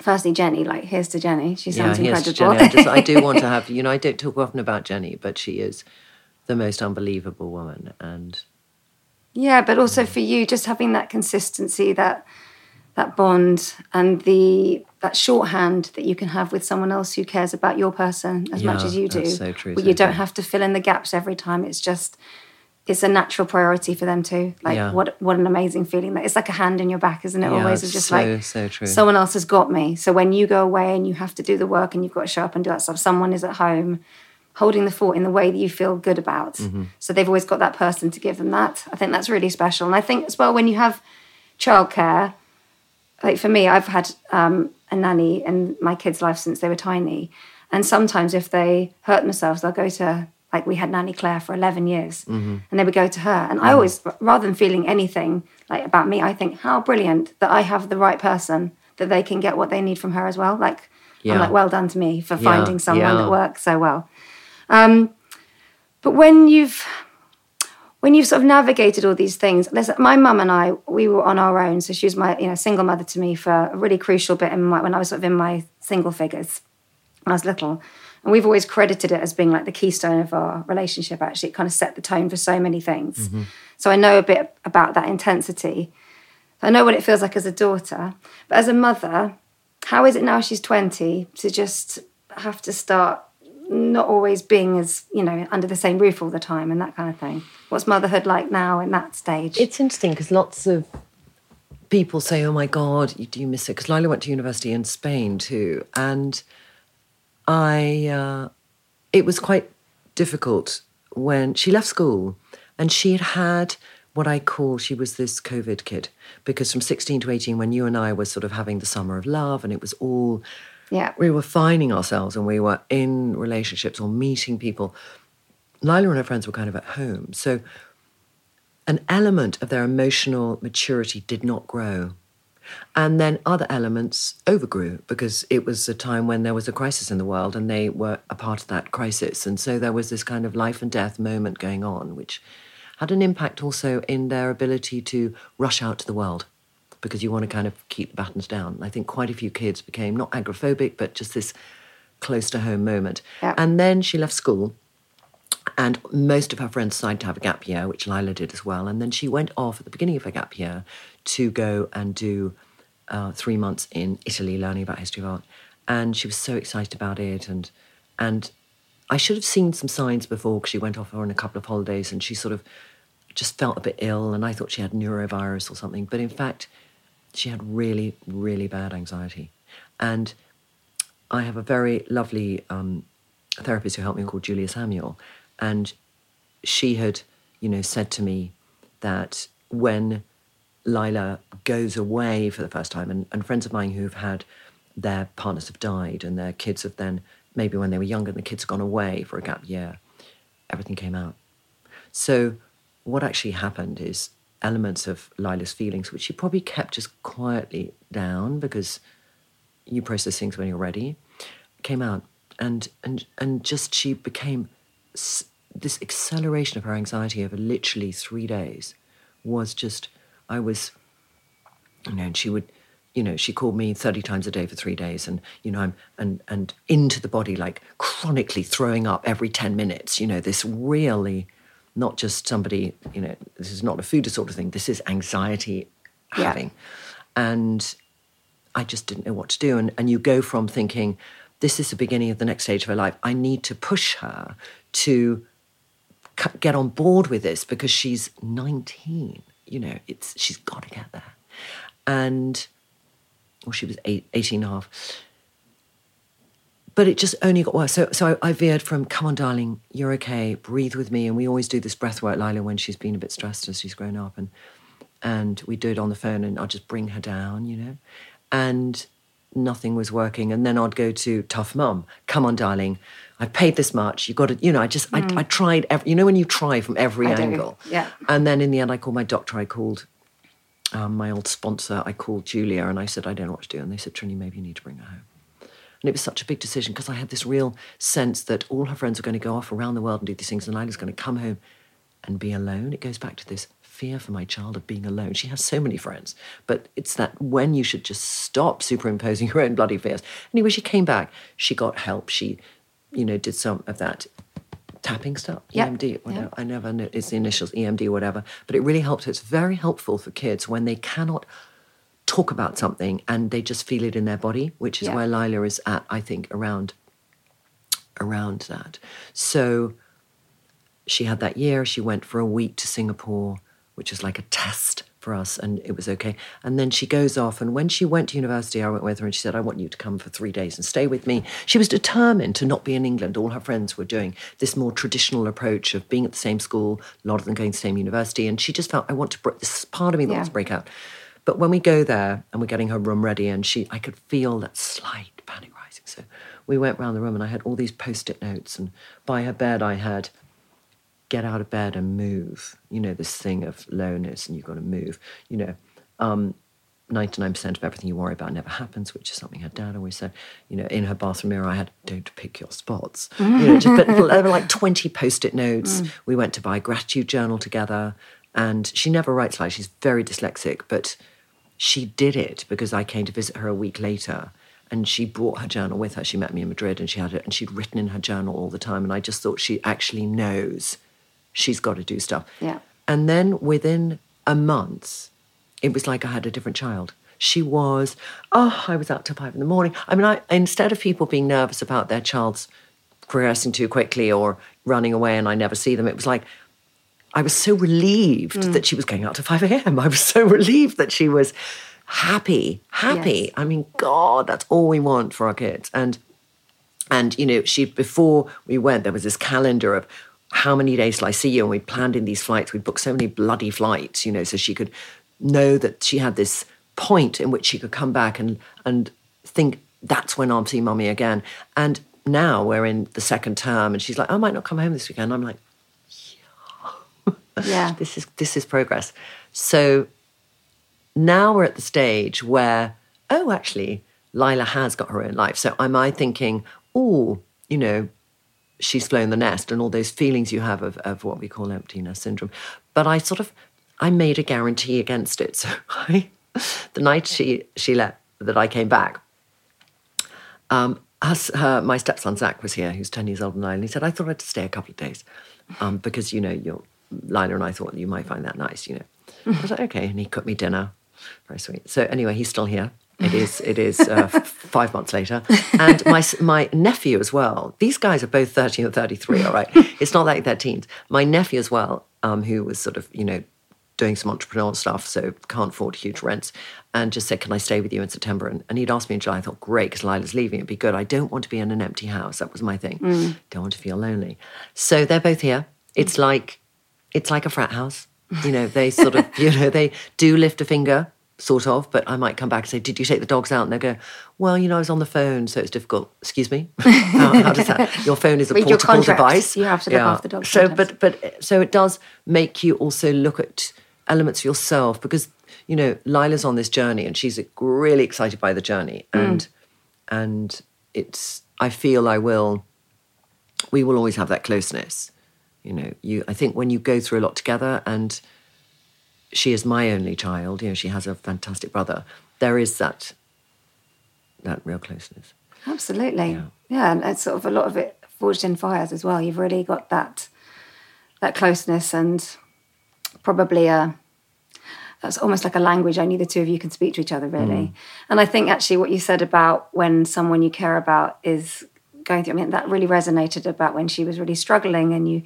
firstly, Jenny, like, here's to Jenny. She sounds yeah, incredible. Jenny. I, just, I do want to have, you know, I don't talk often about Jenny, but she is the most unbelievable woman. And yeah, but also mm. for you, just having that consistency, that that bond and the that shorthand that you can have with someone else who cares about your person as yeah, much as you do. So true. So you don't have to fill in the gaps every time. It's just it's a natural priority for them too. Like yeah. what what an amazing feeling that it's like a hand in your back, isn't it? Yeah, Always it's just so, like so true. someone else has got me. So when you go away and you have to do the work and you've got to show up and do that stuff, someone is at home holding the fort in the way that you feel good about. Mm-hmm. So they've always got that person to give them that. I think that's really special. And I think as well when you have childcare like for me, I've had um, a nanny in my kids' life since they were tiny. And sometimes if they hurt themselves, they'll go to, like we had Nanny Claire for 11 years, mm-hmm. and they would go to her. And mm-hmm. I always, rather than feeling anything like about me, I think, how brilliant that I have the right person that they can get what they need from her as well. Like, yeah. I'm like, well done to me for finding someone yeah. that works so well. Um, but when you've when you've sort of navigated all these things, my mum and I, we were on our own. So she was my, you know, single mother to me for a really crucial bit in my, when I was sort of in my single figures when I was little. And we've always credited it as being like the keystone of our relationship, actually. It kind of set the tone for so many things. Mm-hmm. So I know a bit about that intensity. I know what it feels like as a daughter. But as a mother, how is it now she's 20 to just have to start not always being as you know under the same roof all the time and that kind of thing what's motherhood like now in that stage it's interesting because lots of people say oh my god do you miss it because lyla went to university in spain too and i uh, it was quite difficult when she left school and she had had what I call she was this COVID kid because from 16 to 18, when you and I were sort of having the summer of love and it was all yeah. We were finding ourselves and we were in relationships or meeting people. Lyla and her friends were kind of at home. So an element of their emotional maturity did not grow. And then other elements overgrew because it was a time when there was a crisis in the world and they were a part of that crisis. And so there was this kind of life and death moment going on, which had an impact also in their ability to rush out to the world because you want to kind of keep the battens down. I think quite a few kids became not agoraphobic, but just this close to home moment. Yeah. And then she left school and most of her friends decided to have a gap year, which Lyla did as well. And then she went off at the beginning of her gap year to go and do uh, three months in Italy learning about history of art. And she was so excited about it. And, and I should have seen some signs before because she went off on a couple of holidays and she sort of just felt a bit ill. And I thought she had neurovirus or something. But in fact, she had really, really bad anxiety. And I have a very lovely um, therapist who helped me called Julia Samuel. And she had, you know, said to me that when Lyla goes away for the first time, and, and friends of mine who've had their partners have died and their kids have then, maybe when they were younger, and the kids have gone away for a gap year, everything came out. So what actually happened is elements of Lyla's feelings, which she probably kept just quietly down because you process things when you're ready, came out. And, and, and just she became this acceleration of her anxiety over literally three days was just, I was, you know, and she would, you know, she called me 30 times a day for three days and, you know, I'm, and, and into the body, like chronically throwing up every 10 minutes, you know, this really, not just somebody, you know, this is not a food disorder thing, this is anxiety Yeah. having. And I just didn't know what to do. And, and you go from thinking, this is the beginning of the next stage of her life. I need to push her to get on board with this because she's 19. You know, it's she's got to get there. And, well, she was eight, 18 and a half. But it just only got worse. So, so I, I veered from, come on, darling, you're okay, breathe with me. And we always do this breath work, Lyla, when she's been a bit stressed as she's grown up. And, and we do it on the phone and I'll just bring her down, you know. And nothing was working. And then I'd go to tough mum, come on, darling, I paid this much. You got to, you know, I just, I, I tried, every, you know, when you try from every I do, angle. yeah. And then in the end, I called my doctor, I called um, my old sponsor, I called Julia and I said, I don't know what to do. And they said, Trinny, maybe you need to bring her home. And it was such a big decision because I had this real sense that all her friends were going to go off around the world and do these things, and I was going to come home and be alone. It goes back to this fear for my child of being alone. She has so many friends, but it's that when you should just stop superimposing your own bloody fears. Anyway, she came back. She got help. She, you know, did some of that tapping stuff, Yeah. EMD, whatever. I never know it's the initials, EMD, whatever. But it really helps. It's very helpful for kids when they cannot talk about something and they just feel it in their body, which is Yeah. where Lyla is at, I think, around around that. So she had that year. She went for a week to Singapore, which was like a test for us, and it was okay. And then she goes off. And when she went to university, I went with her and she said, I want you to come for three days and stay with me. She was determined to not be in England. All her friends were doing this more traditional approach of being at the same school, a lot of them going to the same university. And she just felt, I want to break this part of me that Yeah. wants to break out. But when we go there and we're getting her room ready, and she, I could feel that slight panic rising. So we went round the room, and I had all these post-it notes, and by her bed I had get out of bed and move. You know, this thing of lowness and you've got to move. You know, um, 99% of everything you worry about never happens, which is something her dad always said. You know, in her bathroom mirror, I had, don't pick your spots. You know, just, but there were like 20 post it notes. We went to buy a gratitude journal together. And she never writes like she's very dyslexic, but she did it because I came to visit her a week later and she brought her journal with her. She met me in Madrid and she had it and she'd written in her journal all the time. And I just thought she actually knows she's got to do stuff. Yeah. And then within a month, it was like I had a different child. She was, oh, I was out till five in the morning. I mean, I, instead of people being nervous about their child's progressing too quickly or running away and I never see them, it was like, I was so relieved mm. that she was going out to 5 a.m. I was so relieved that she was happy, happy. Yes. I mean, God, that's all we want for our kids. And and you know, she before we went, there was this calendar of how many days till I see you, and we planned in these flights. We booked so many bloody flights, you know, so she could know that she had this point in which she could come back and and think that's when I'll see mummy again. And now we're in the second term, and she's like, I might not come home this weekend. I'm like, Yeah. this is this is progress. So now we're at the stage where, oh, actually, Lyla has got her own life. So am I thinking, oh, you know, she's flown the nest and all those feelings you have of, of what we call empty nest syndrome. But I sort of, I made a guarantee against it. So I, the night she, she let, that I came back, um, us, her, my stepson Zach was here, who's 10 years older than I, and he said, I thought I'd stay a couple of days um, because, you know, you're, Lyla and I thought you might find that nice, you know. I was like, okay. And he cooked me dinner. Very sweet. So anyway, he's still here. It is. It is uh, five months later, and my my nephew as well. These guys are both thirty and thirty three. All right, it's not like they're teens. My nephew as well, um, who was sort of you know doing some entrepreneurial stuff, so can't afford huge rents, and just said, "Can I stay with you in September?" And, and he'd asked me in July. I thought, "Great, because Lyla's leaving. It'd be good. I don't want to be in an empty house. That was my thing. Mm. Don't want to feel lonely." So they're both here. It's like it's like a frat house. You know, they sort of you know they do lift a finger sort of, but I might come back and say, Did you take the dogs out? And they go, Well, you know, I was on the phone, so it's difficult. Excuse me? how, how does that? Your phone is a your portable device. You have to look after the dogs So, sometimes. but, but, so it does make you also look at elements of yourself because, you know, Lyla's on this journey and she's really excited by the journey. Mm. And, and it's, I feel I will, we will always have that closeness. You know, you, I think when you go through a lot together and, she is my only child. You know, she has a fantastic brother. There is that that real closeness. Absolutely. Yeah. and it's sort of a lot of it forged in fires as well. You've really got that that closeness and probably a that's almost like a language only the two of you can speak to each other really. Mm. And I think actually what you said about when someone you care about is going through I mean that really resonated about when she was really struggling and you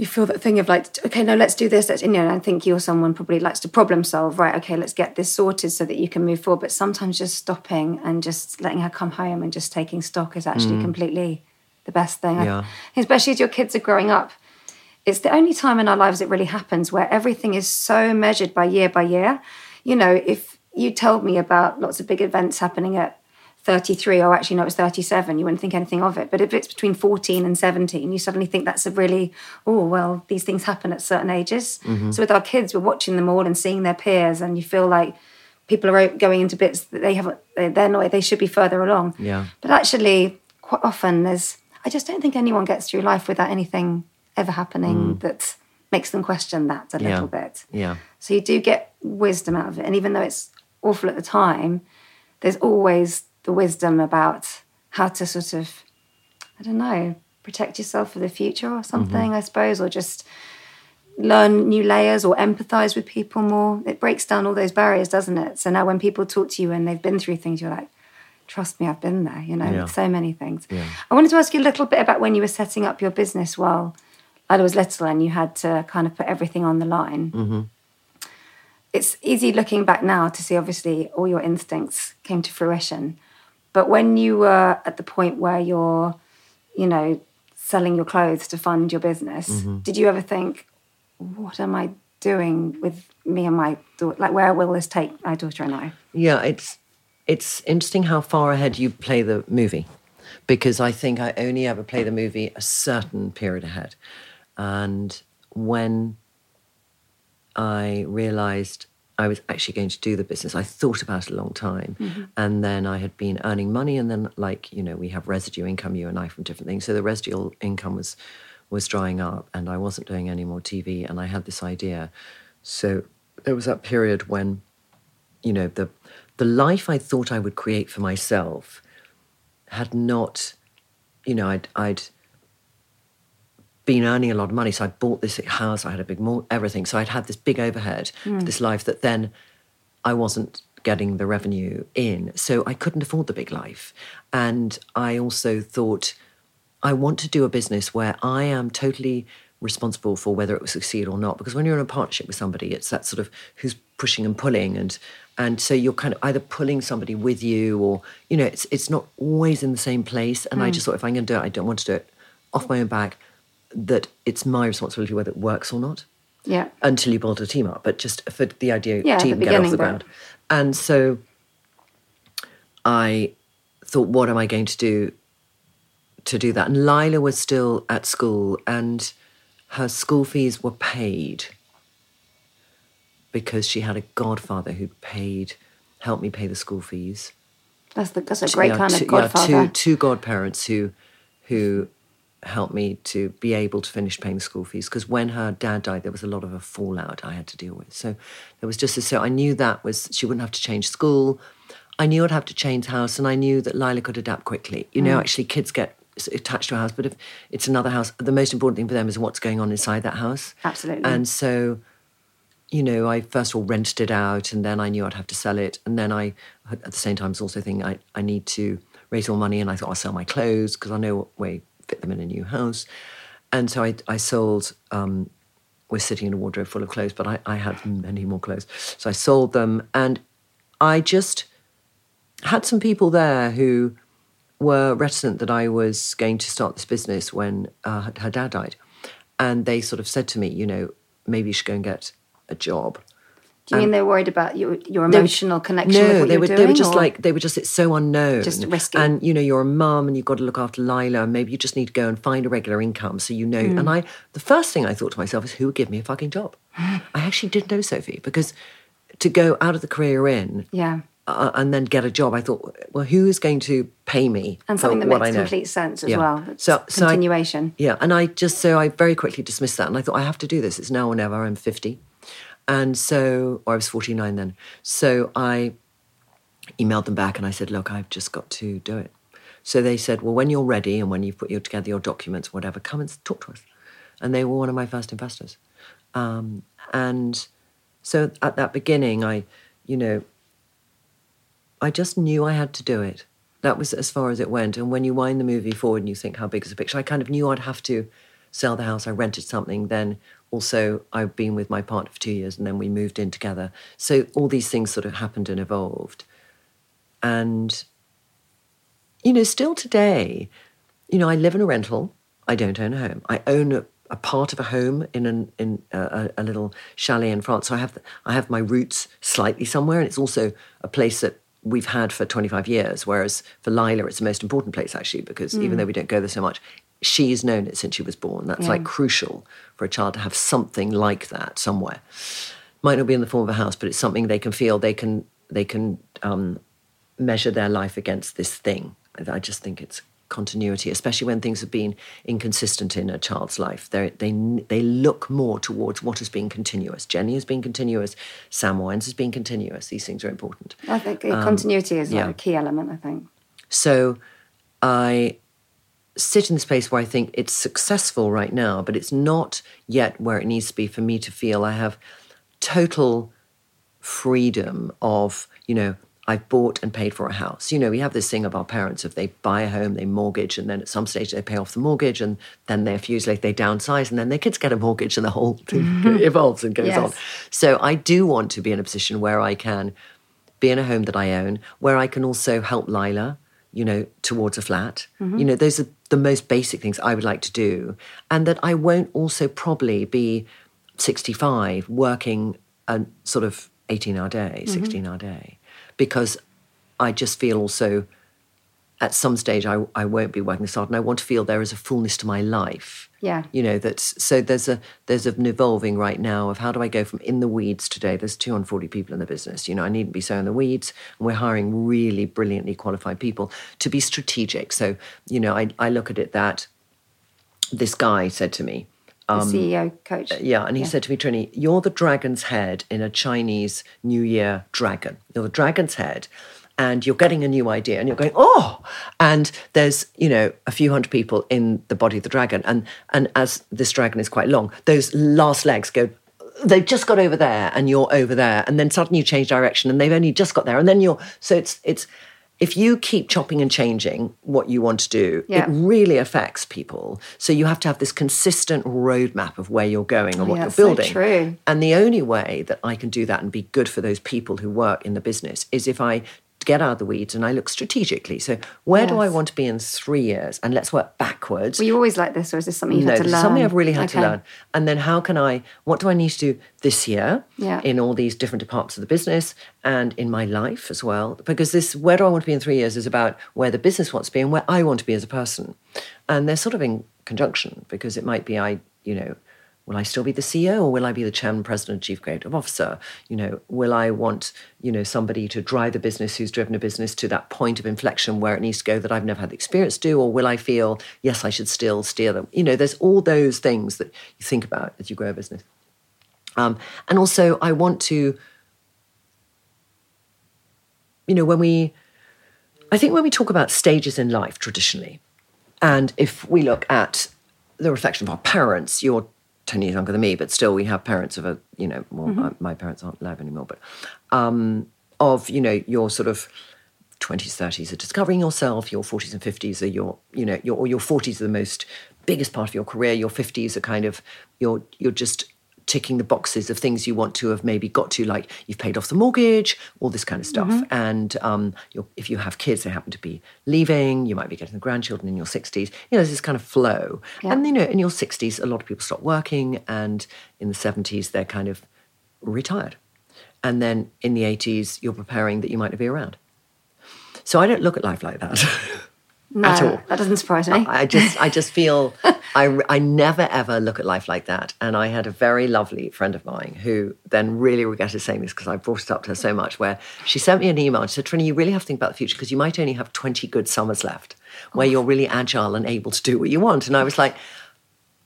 you feel that thing of like, okay, no, let's do this. Let's, you know, I think you're someone probably likes to problem solve, right? Okay, let's get this sorted so that you can move forward. But sometimes just stopping and just letting her come home and just taking stock is actually mm. completely the best thing. Yeah. especially as your kids are growing up. It's the only time in our lives it really happens where everything is so measured by year by year. You know, if you told me about lots of big events happening at 33 or actually no it's 37 you wouldn't think anything of it but if it's between 14 and 17 you suddenly think that's a really oh well these things happen at certain ages mm-hmm. so with our kids we're watching them all and seeing their peers and you feel like people are going into bits that they haven't they're not they should be further along Yeah. but actually quite often there's i just don't think anyone gets through life without anything ever happening mm. that makes them question that a Yeah. little bit Yeah. so you do get wisdom out of it. And even though it's awful at the time, there's always the wisdom about how to sort of, I don't know, protect yourself for the future or something, mm-hmm. I suppose, or just learn new layers or empathize with people more. It breaks down all those barriers, doesn't it? So now when people talk to you and they've been through things, you're like, trust me, I've been there, you know, Yeah. so many things. I wanted to ask you a little bit about when you were setting up your business while Lyla was little and you had to kind of put everything on the line mm-hmm. it's easy looking back now to see obviously all your instincts came to fruition but when you were at the point where you're you know selling your clothes to fund your business mm-hmm. did you ever think what am i doing with me and my daughter like where will this take my daughter and i? Yeah, it's it's interesting how far ahead you play the movie, because I think I only ever play the movie a certain period ahead, and when I realised I was actually going to do the business, I thought about it a long time, mm-hmm. and then I had been earning money, and then like you know we have residue income, you and I from different things, so the residual income was was drying up, and I wasn't doing any more TV, and I had this idea, so there was that period when you know the the life I thought I would create for myself had not, you know, I'd I'd been earning a lot of money, so I bought this house, I had a big more everything, so I'd had this big overhead, for this life that then I wasn't getting the revenue in, so I couldn't afford the big life, and I also thought I want to do a business where I am totally responsible for whether it will succeed or not. Because when you're in a partnership with somebody, it's that sort of who's pushing and pulling, and and so you're kind of either pulling somebody with you, or you know, it's it's not always in the same place. And I hmm. just thought if I'm going to do it, I don't want to do it off my own back. That it's my responsibility whether it works or not yeah until you build a team up, but just for the idea Yeah, team get off the ground. And so I thought, what am I going to do to do that? And Lyla was still at school and her school fees were paid. because she had a godfather who paid, helped me pay the school fees. That's the that's a great Yeah, kind two, of godfather. Yeah, two, two godparents who, who helped me to be able to finish paying the school fees. Because when her dad died, there was a lot of a fallout I had to deal with. So there was just a, so I knew that was she wouldn't have to change school. I knew I'd have to change house, and I knew that Lyla could adapt quickly. You know, Mm. actually, kids get attached to a house, but if it's another house, the most important thing for them is what's going on inside that house. Absolutely. And so, you know, I first of all rented it out, and then I knew I'd have to sell it, and then I, at the same time, was also thinking I, I need to raise more money, and I thought I'll sell my clothes because I know what way fit them in a new house, and so I, I sold. Um, we're sitting in a wardrobe full of clothes, but I, I had many more clothes, so I sold them, and I just had some people there who were reticent that I was going to start this business when uh, her- her dad died. And they sort of said to me, you know, maybe you should go and get a job. Do you mean they're worried about your your They emotional connection No, with what they were. doing? They were just or- like they were just. It's so unknown, Just risky. And you know, you're a mum, and you've got to look after Lyla. And maybe you just need to go and find a regular income, so you know. Mm. And I, the first thing I thought to myself is, who would give me a fucking job? I actually didn't know Sophie because to go out of the career in yeah, uh, and then get a job, I thought, well, who is going to pay me and something that makes complete sense as Yeah. well. It's So, so I- continuation. yeah, and I just so I very quickly dismissed that, and I thought I have to do this. It's now or never. I'm 50, and so or I was 49 then. So I emailed them back and I said, look, I've just got to do it. So they said, well, when you're ready and when you've put your, together your documents, whatever, come and talk to us. And they were one of my first investors. Um, and so at that beginning, I, you know, I just knew I had to do it. That was as far as it went. And when you wind the movie forward and you think, how big is the picture? I kind of knew I'd have to sell the house. I rented something. Then also, I've been with my partner for two years and then we moved in together. So all these things sort of happened and evolved. And, you know, still today, you know, I live in a rental. I don't own a home. I own a, a part of a home in an in a, a, little chalet in France. So I have I have my roots slightly somewhere, and it's also a place that we've had for 25 years. Whereas for Lyla, it's the most important place actually because even Mm. though we don't go there so much, she's known it since she was born. That's like crucial for a child to have something like that somewhere. Might not be in the form of a house, but it's something they can feel. They can they can um, measure their life against this thing. I just think it's continuity, especially when things have been inconsistent in a child's life. They they they look more towards what has been continuous. Jenny has been continuous. Sam Wines has been continuous. These things are important. I think Um, continuity is like yeah. a key element. I think. So I sit in this place where I think it's successful right now, but it's not yet where it needs to be for me to feel I have total freedom of, you know, I've bought and paid for a house. You know, we have this thing of our parents if they buy a home, they mortgage, and then at some stage they pay off the mortgage, and then they a few years later they downsize, and then their kids get a mortgage, and the whole thing mm-hmm. evolves and goes Yes. on. So I do want to be in a position where I can be in a home that I own, where I can also help Lyla, you know, towards a flat. Mm-hmm. You know, those are the most basic things I would like to do. And that I won't also probably be 65 working a sort of 18 hour day, mm-hmm. 16 hour day, because I just feel also at some stage I, I won't be working this hard and I want to feel there is a fullness to my life Yeah. you know that's so there's a there's an evolving right now of how do i go from in the weeds today there's 240 people in the business you know i needn't be so in the weeds and we're hiring really brilliantly qualified people to be strategic so you know i, I look at it that this guy said to me um, CEO coach. yeah, and he said to me, Trinny, you're the dragon's head in a Chinese New Year dragon. You're the dragon's head, and you're getting a new idea, and you're going, oh, and there's you know a few hundred people in the body of the dragon, and and as this dragon is quite long, those last legs go. They've just got over there, and you're over there, and then suddenly you change direction, and they've only just got there, and then you're so it's it's. If you keep chopping and changing what you want to do, Yeah. it really affects people. So you have to have this consistent roadmap of where you're going and what yeah, you're it's so building. true. And the only way that I can do that and be good for those people who work in the business is if I get out of the weeds and I look strategically. So where do I want to be in three years? And let's work backwards. Were you always like this, or is this something you've no, had to learn? something I've really had to learn. And then how can I, what do I need to do this year Yeah. in all these different departments of the business and in my life as well? Because this, where do I want to be in three years is about where the business wants to be and where I want to be as a person. And they're sort of in conjunction because it might be I, you know, will I still be the CEO or will I be the chairman, president, chief creative officer? You know, will I want, you know, somebody to drive the business who's driven a business to that point of inflection where it needs to go that I've never had the experience to? Or will I feel, yes, I should still steer them? You know, there's all those things that you think about as you grow a business. Um, and also, I want to, you know, when we, I think when we talk about stages in life traditionally, and if we look at the reflection of our parents, you're 10 years younger than me, but still we have parents of a, you know, well, Mm-hmm. uh, my parents aren't alive anymore, but um, of, you know, your sort of 20s, 30s are discovering yourself, your 40s and 50s are your, you know, your, or your 40s are the most biggest part of your career, your 50s are kind of, you're, you're just ticking the boxes of things you want to have maybe got to, like you've paid off the mortgage, all this kind of stuff. Mm-hmm. And um, you're, if you have kids, they happen to be leaving, you might be getting the grandchildren in your 60s. You know, there's this kind of flow. Yeah. And, you know, in your 60s, a lot of people stop working, and in the 70s, they're kind of retired. And then in the 80s, you're preparing that you might not be around. So I don't look at life like that. No, At all. that doesn't surprise me. I just, I just feel, I, I never ever look at life like that. And I had a very lovely friend of mine who then really regretted saying this because I brought it up to her so much. Where she sent me an email and she said, "Trinny, you really have to think about the future because you might only have twenty good summers left, where you're really agile and able to do what you want." And I was like,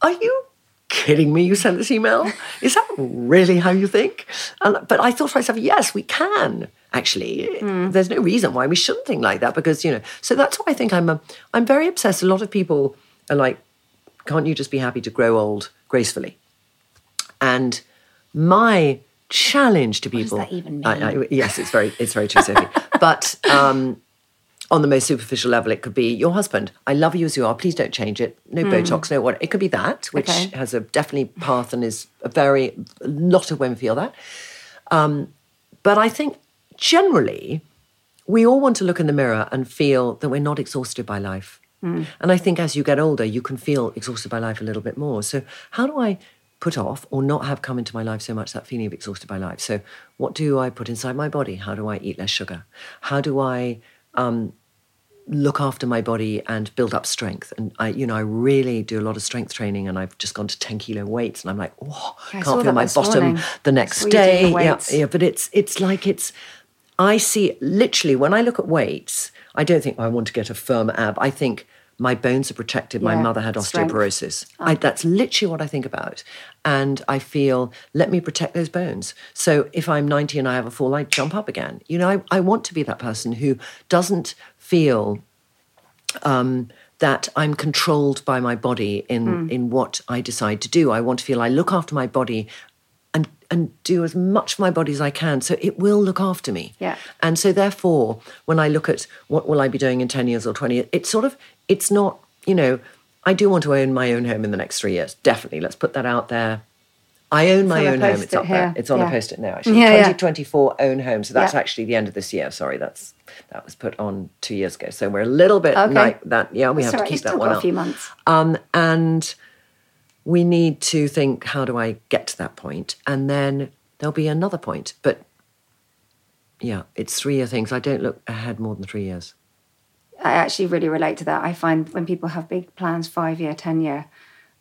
"Are you?" Kidding me? You sent this email? Is that really how you think? And, but I thought to myself, yes, we can actually. There's no reason why we shouldn't think like that because you know. So that's why I think I'm. A, I'm very obsessed. A lot of people are like, can't you just be happy to grow old gracefully? And my challenge to does people. that even mean? I, I, yes, it's very, it's very true, Sophie. but um, on the most superficial level, it could be your husband. I love you as you are. Please don't change it. No Botox, no what. It could be that, which. Okay. has a definitely path and is a very a lot of women feel that. Um, but I think generally, we all want to look in the mirror and feel that we're not exhausted by life. And I think as you get older, you can feel exhausted by life a little bit more. So, how do I put off or not have come into my life so much that feeling of exhausted by life? So, what do I put inside my body? How do I eat less sugar? How do I um, look after my body and build up strength? And I, you know, I really do a lot of strength training, and I've just gone to ten kilo weights, and I'm like, oh, I can't feel my bottom morning. the next saw you doing day. the Yeah, yeah, but it's it's like it's. I see literally when I look at weights, I don't think I want to get a firm ab. I think my bones are protected. My mother had osteoporosis. I, that's literally what I think about. And I feel, let me protect those bones. So if I'm 90 and I have a fall, I jump up again. You know, I, I want to be that person who doesn't feel um, that I'm controlled by my body in, Hmm. in what I decide to do. I want to feel I look after my body and, do as much for my body as I can. So it will look after me. Yeah. And so therefore, when I look at what will I be doing in 10 years or 20 years, it's sort of, it's not, you know, I do want to own my own home in the next three years. Definitely. Let's put that out there. I own my own home. It's up there. It's on Yeah. a post-it now, actually. Yeah, yeah. 2024 own home. So that's Yeah. actually the end of this year. Sorry, that's that was put on two years ago. So we're a little bit Okay. like that. Yeah, we That's have to right, keep that one got a few months. Um, and we need to think, how do I get to that point? And then there'll be another point. But yeah, it's three year things. I don't look ahead more than three years. I actually really relate to that. I find when people have big plans, five year, 10 year,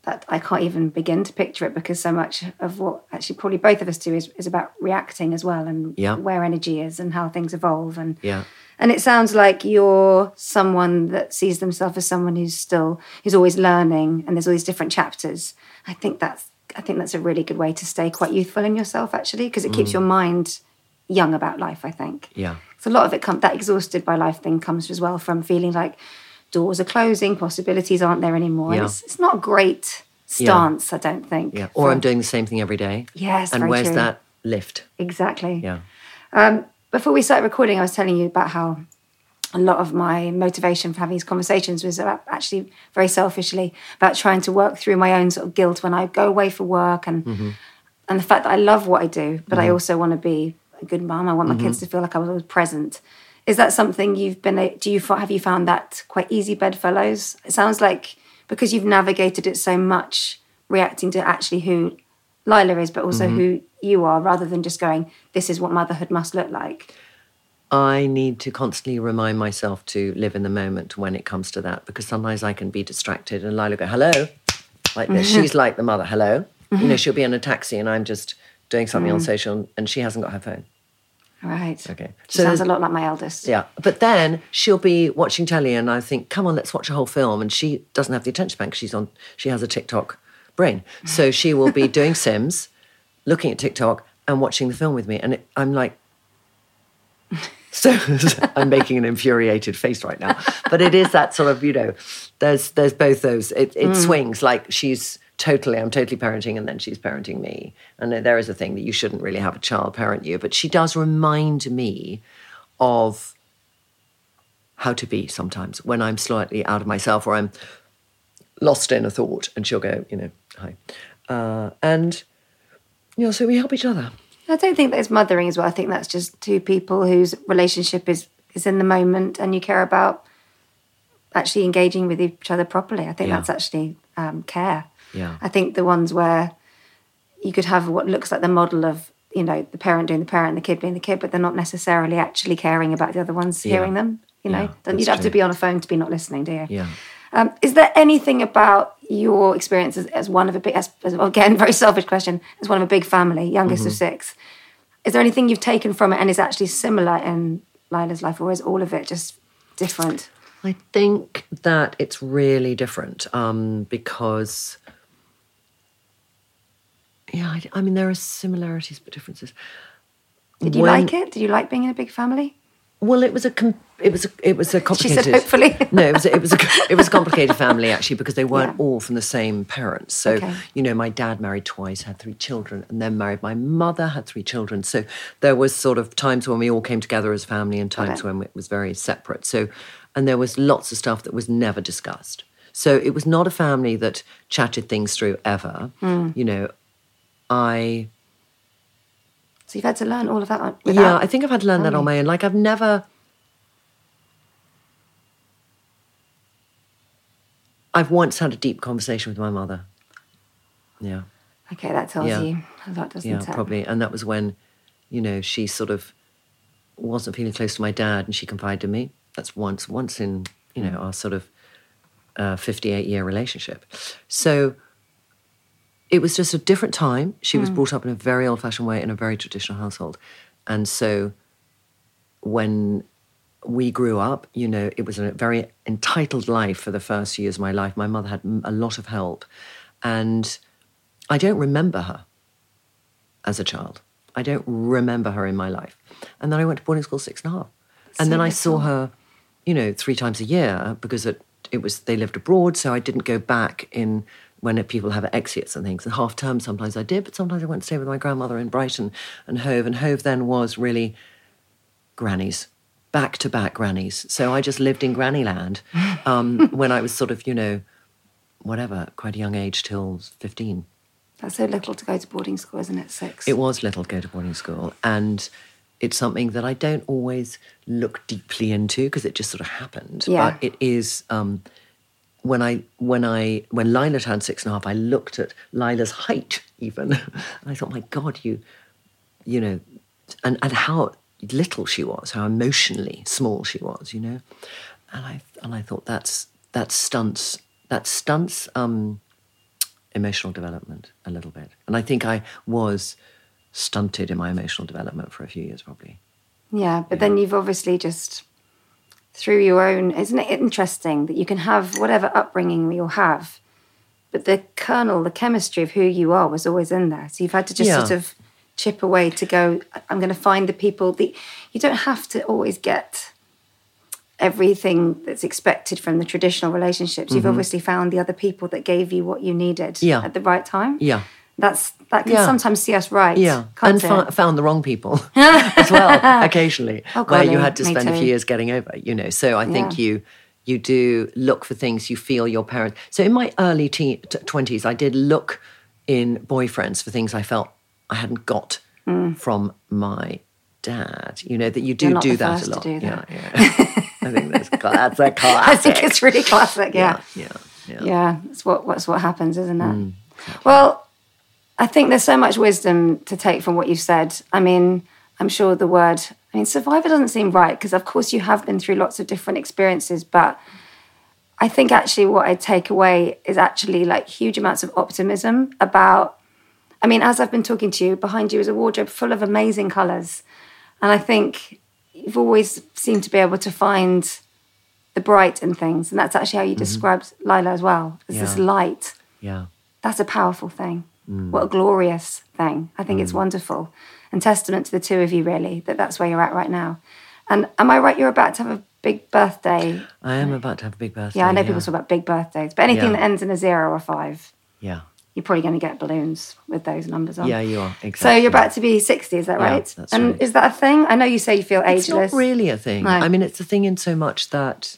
that I can't even begin to picture it because so much of what actually probably both of us do is, is about reacting as well and Yeah. where energy is and how things evolve. And Yeah. and it sounds like you're someone that sees themselves as someone who's still who's always learning and there's all these different chapters. I think that's I think that's a really good way to stay quite youthful in yourself actually because it keeps mm. your mind young about life, I think. Yeah. So a lot of it comes that exhausted by life thing comes as well from feeling like doors are closing, possibilities aren't there anymore. Yeah. It's, it's not a great stance, I don't think. Yeah. Or for- I'm doing the same thing every day. Yes, And where's true. that lift? exactly. Yeah. Um, before we started recording, I was telling you about how a lot of my motivation for having these conversations was about actually very selfishly about trying to work through my own sort of guilt when I go away for work and Mm-hmm. and the fact that I love what I do, but I also want to be a good mom. I want my kids to feel like I was always present. Is that something you've been? a- Do you have you found that quite easy bedfellows? It sounds like because you've navigated it so much, reacting to actually who Lyla is, but also mm-hmm. who you are, rather than just going, "This is what motherhood must look like." I need to constantly remind myself to live in the moment when it comes to that because sometimes I can be distracted and Lyla go, hello, like this. Mm-hmm. She's like the mother, hello. You know, mm-hmm. she'll be in a taxi and I'm just doing something on Mm. social and she hasn't got her phone. Right. Okay. She So sounds a lot like my eldest. Yeah. But then she'll be watching telly and I think, come on, let's watch a whole film. And she doesn't have the attention span she's on, she has a TikTok brain. So she will be doing Sims, looking at TikTok and watching the film with me. And it, I'm like, so I'm making an infuriated face right now. But it is that sort of, you know, there's there's both those. It, it Mm. swings like she's totally, I'm totally parenting, and then she's parenting me. And there is a thing that you shouldn't really have a child parent you, but she does remind me of how to be sometimes when I'm slightly out of myself or I'm lost in a thought, and she'll go, you know, hi, uh, and you know, so we help each other. I don't think that it's mothering as well. I think that's just two people whose relationship is is in the moment, and you care about actually engaging with each other properly. I think Yeah. that's actually um, care. Yeah. I think the ones where you could have what looks like the model of you know the parent doing the parent, and the kid being the kid, but they're not necessarily actually caring about the other ones Yeah. hearing them. You know, yeah, you'd have to be on a phone to be not listening, do you? Yeah. Um, is there anything about your experience as, as one of a big, as, as, again, very selfish question, as one of a big family, youngest of Mhm. six? Is there anything you've taken from it and is actually similar in Lyla's life, or is all of it just different? I think that it's really different um, because, yeah, I, I mean, there are similarities but differences. Did you When- like it? Did you like being in a big family? Well, it was a com- it was a, it was a She complicated. said, hopefully. no, it was a, it was a it was a complicated family actually because they weren't all from the same parents. So Okay. you know, my dad married twice, had three children, and then married my mother, had three children. So there was sort of times when we all came together as a family, and times it. when it was very separate. So, and there was lots of stuff that was never discussed. So it was not a family that chatted things through ever. Mm. You know, I So you've had to learn all of that. yeah, I think I've had to learn that on my own. Like I've never. I've once had a deep conversation with my mother. Yeah. Okay, that tells Yeah. you a lot, doesn't yeah, it? probably. And that was when, you know, she sort of wasn't feeling close to my dad and she confided in me. That's once, once in, you know, our sort of uh, 58 year relationship. So it was just a different time. She was Mm. brought up in a very old fashioned way in a very traditional household. And so when we grew up, you know, it was a very entitled life for the first years of my life. My mother had a lot of help. And I don't remember her as a child. I don't remember her in my life. And then I went to boarding school six and a half. And then I saw her, you know, three times a year because it, it was they lived abroad, so I didn't go back in when people have exits and things. And half term sometimes I did, but sometimes I went to stay with my grandmother in Brighton and Hove. And Hove then was really grannies, back to back grannies. So I just lived in granny land um, when I was sort of, you know, whatever, quite a young age till 15. That's so little to go to boarding school, isn't it? Six. It was little to go to boarding school. And it's something that I don't always look deeply into because it just sort of happened. Yeah. But it is um, when I when I when Lyla turned six and a half, I looked at Lyla's height even. and I thought, my God, you you know, and, and how little she was, how emotionally small she was, you know. And I and I thought that's that stunts that stunts um, emotional development a little bit. And I think I was stunted in my emotional development for a few years, probably. Yeah, but then you've obviously just through your own. Isn't it interesting that you can have whatever upbringing all have, but the kernel, the chemistry of who you are was always in there. So you've had to just Yeah. sort of chip away to go. I'm going to find the people that you don't have to always get everything that's expected from the traditional relationships. You've Mhm. obviously found the other people that gave you what you needed Yeah. at the right time. Yeah. That's that can Yeah. sometimes see us right. Yeah, and fo- found the wrong people as well occasionally, Oh, where you had to spend a few years getting over. You know, so I think Yeah. you you do look for things you feel your parents. So in my early twenties, I did look in boyfriends for things I felt I hadn't got Mm. from my dad. You know that you do do that a lot. Yeah, yeah. I think that's that's a classic. I think it's really classic. Yeah. yeah, yeah. Yeah, that's what that's what happens, isn't it? Mm. Well, I think there's so much wisdom to take from what you've said. I mean, I'm sure the word, I mean, survivor doesn't seem right because, of course, you have been through lots of different experiences, but I think actually what I take away is actually like huge amounts of optimism about I mean, as I've been talking to you, behind you is a wardrobe full of amazing colours. And I think you've always seemed to be able to find the bright in things. And that's actually how you described Lyla as well. It's this Mm-hmm. Light. Yeah. That's a powerful thing. Mm. What a glorious thing. I think it's wonderful. And testament to the two of you, really, that that's where you're at right now. And am I right? You're about to have a big birthday. I am about to have a big birthday. Yeah, I know people talk about big birthdays, but anything Yeah. that ends in a zero or five, Yeah. you're probably going to get balloons with those numbers on. Yeah, you are. Exactly. So you're about to be 60, is that Yeah, right? that's and right. is that a thing? I know you say you feel ageless. It's not really a thing. No. I mean, it's a thing in so much that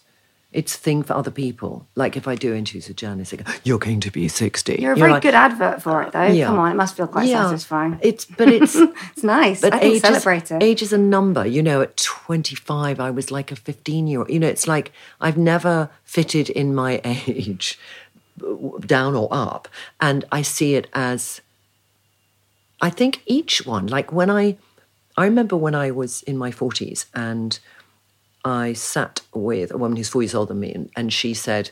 it's a thing for other people. Like if I do interviews with journalists, they go, "You're going to be 60. You're a very like, good advert for it, though. Yeah. Come on, it must feel quite Yeah. satisfying. It's but it's It's nice. but I think age celebrate is, it. age is a number. You know, at 25, I was like a 15 year old. You know, it's like I've never fitted in my age down or up. And I see it as, I think each one, like when I, I remember when I was in my 40s and I sat with a woman who's four years older than me, and, and she said,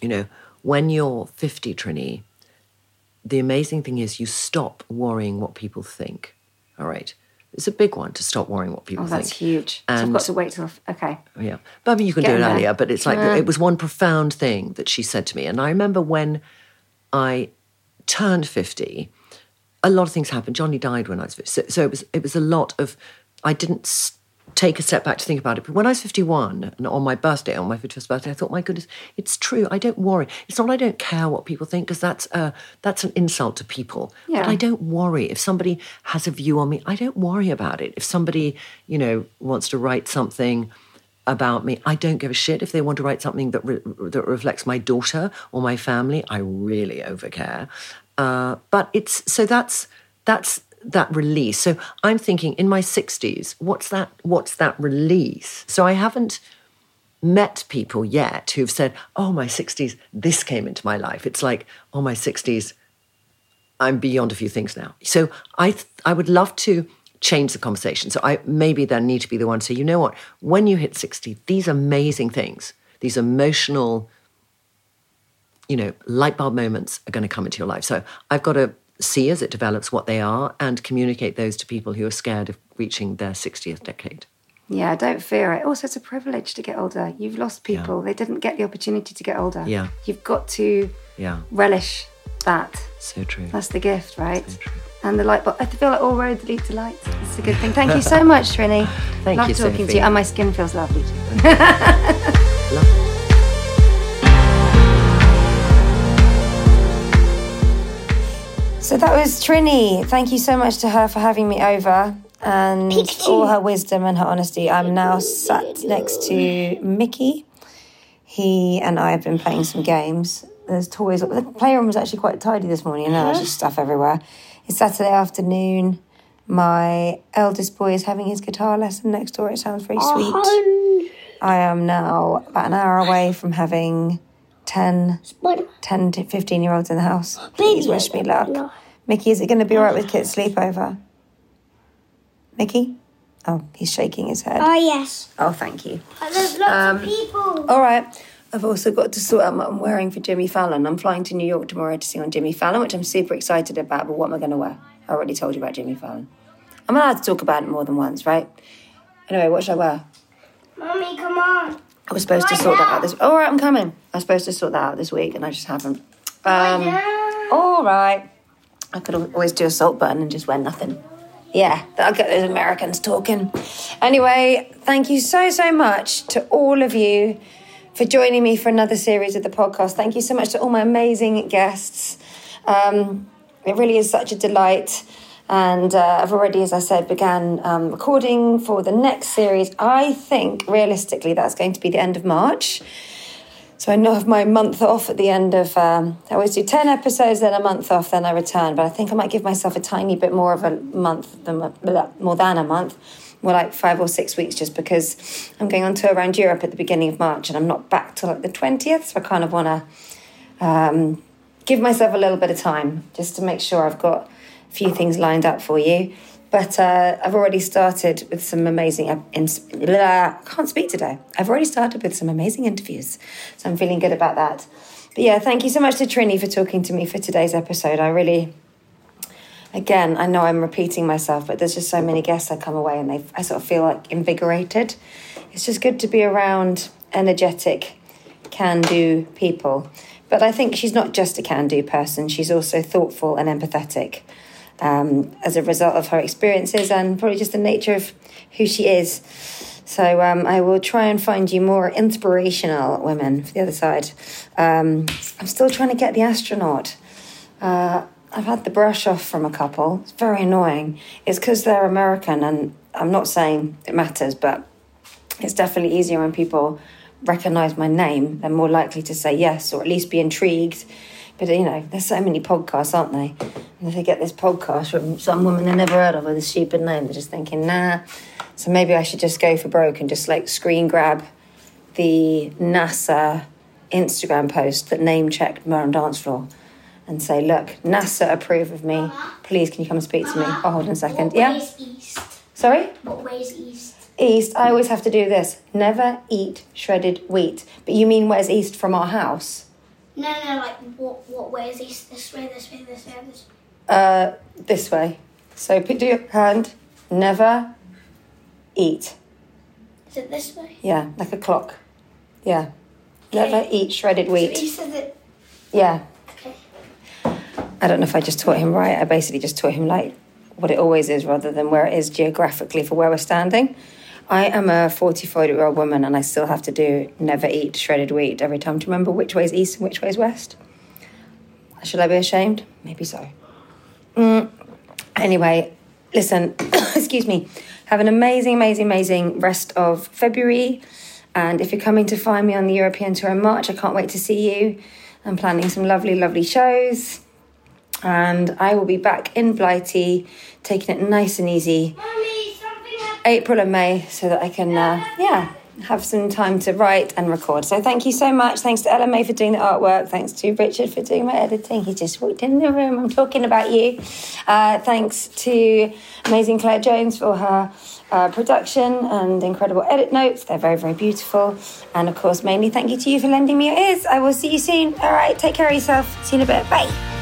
you know, when you're 50, Trinny, the amazing thing is you stop worrying what people think. All right. It's a big one to stop worrying what people Oh, think. that's huge. so I've got to wait till. Okay. Yeah. But I mean, you can do it there. earlier, but it's like, Yeah. it was one profound thing that she said to me. And I remember when I turned 50, a lot of things happened. Johnny died when I was 50. So, so it, was, it was a lot of, I didn't take a step back to think about it. But when I was 51, and on my birthday, on my 51st birthday, I thought, my goodness, it's true. I don't worry. It's not I don't care what people think, because that's, uh, that's an insult to people. Yeah. But I don't worry. If somebody has a view on me, I don't worry about it. If somebody, you know, wants to write something about me, I don't give a shit. If they want to write something that re- that reflects my daughter or my family, I really overcare. Uh, but it's so that's that's that release. So I'm thinking in my 60s, what's that? What's that release? So I haven't met people yet who've said, "Oh, my 60s, this came into my life." It's like, "Oh, my 60s, I'm beyond a few things now. So I th- I would love to change the conversation. So I maybe then need to be the one to say, you know what, when you hit 60, these amazing things, these emotional, you know, light bulb moments are going to come into your life. So I've got to see as it develops what they are and communicate those to people who are scared of reaching their 60th decade. Yeah, don't fear it. Also, it's a privilege to get older. You've lost people. They didn't get the opportunity to get older. Yeah. You've got to Yeah, relish that. so true. That's the gift, right? So true. And the light bulb. I feel like all roads lead to light. It's a good thing. Thank you so much, Trinny. Thank you. Love you, talking to you. And my skin feels lovely So that was Trinny. Thank you so much to her for having me over and all her wisdom and her honesty. I'm now sat next to Mickey. He and I have been playing some games. There's toys. The playroom was actually quite tidy this morning, and now there's just stuff everywhere. It's Saturday afternoon. My eldest boy is having his guitar lesson next door. It sounds very sweet. I am now about an hour away from having 10 10 to 15 year olds in the house. Please wish me luck. Mickey, is it going to be all right with kids' sleepover? Mickey? Oh, he's shaking his head. Oh, yes. Oh, thank you. But there's lots of um, people. All right. I've also got to sort out what I'm wearing for Jimmy Fallon. I'm flying to New York tomorrow to sing on Jimmy Fallon, which I'm super excited about. But what am I going to wear? I already told you about Jimmy Fallon. I'm allowed to talk about it more than once, right? Anyway, what should I wear? Mommy, come on. I was supposed to sort that out this. All right, I'm coming. I was supposed to sort that out this week, and I just haven't. Um, all right. I could always do a salt button and just wear nothing. Yeah, that'll get those Americans talking. Anyway, thank you so, so much to all of you for joining me for another series of the podcast. Thank you so much to all my amazing guests. Um, it really is such a delight. And uh, I've already, as I said, began um, recording for the next series. I think realistically that's going to be the end of March. So I know have my month off at the end of. Um, I always do ten episodes, then a month off, then I return. But I think I might give myself a tiny bit more of a month than more than a month, more like five or six weeks, just because I'm going on tour around Europe at the beginning of March, and I'm not back till like the twentieth. So I kind of want to um, give myself a little bit of time just to make sure I've got few things lined up for you. But uh, I've already started with some amazing. I can't speak today. I've already started with some amazing interviews, so I'm feeling good about that. But yeah, thank you so much to Trinny for talking to me for today's episode. I really again, I know I'm repeating myself, but there's just so many guests I come away and they, I sort of feel like invigorated. It's just good to be around energetic, can do people. But I think she's not just a can do person, she's also thoughtful and empathetic um, as a result of her experiences and probably just the nature of who she is. So um, I will try and find you more inspirational women for the other side. Um, I'm still trying to get the astronaut. Uh, I've had the brush off from a couple. It's very annoying. It's because they're American, and I'm not saying it matters, but it's definitely easier when people recognize my name. They're more likely to say yes or at least be intrigued. But you know, there's so many podcasts, aren't they? And if they get this podcast from some woman they never heard of with a stupid name, they're just thinking, nah. So maybe I should just go for broke and just like screen grab the NASA Instagram post that name checked on dance floor and say, look, NASA approve of me. Please, can you come and speak to me? Oh, hold on a second. Yeah? way's east? Sorry? What east? East, I always have to do this. Never eat shredded wheat. But you mean where's east from our house? No, no, like what what way is this? This way, this way, this way, this way. Uh, this way. So put your hand. Never eat. Is it this way? Yeah, like a clock. Yeah. Never eat shredded So wheat. east is it? Yeah. Okay. I don't know if I just taught him right. I basically just taught him like what it always is rather than where it is geographically for where we're standing. I am a 44 year old woman and I still have to do never eat shredded wheat every time to remember which way is east and which way is west. Should I be ashamed? Maybe so. Mm. Anyway, listen, excuse me. Have an amazing, amazing, amazing rest of February. And if you're coming to find me on the European tour in March, I can't wait to see you. I'm planning some lovely, lovely shows. And I will be back in Blighty, taking it nice and easy. Mommy. April and May so that I can, uh, yeah, have some time to write and record. So thank you so much. Thanks to LMA for doing the artwork. Thanks to Richard for doing my editing. He just walked in the room. I'm talking about you. Uh, thanks to amazing Claire Jones for her uh, production and incredible edit notes. They're very, very beautiful. And of course, mainly thank you to you for lending me your ears. I will see you soon. All right, take care of yourself. See you in a bit. Bye.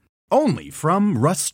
Only from Rust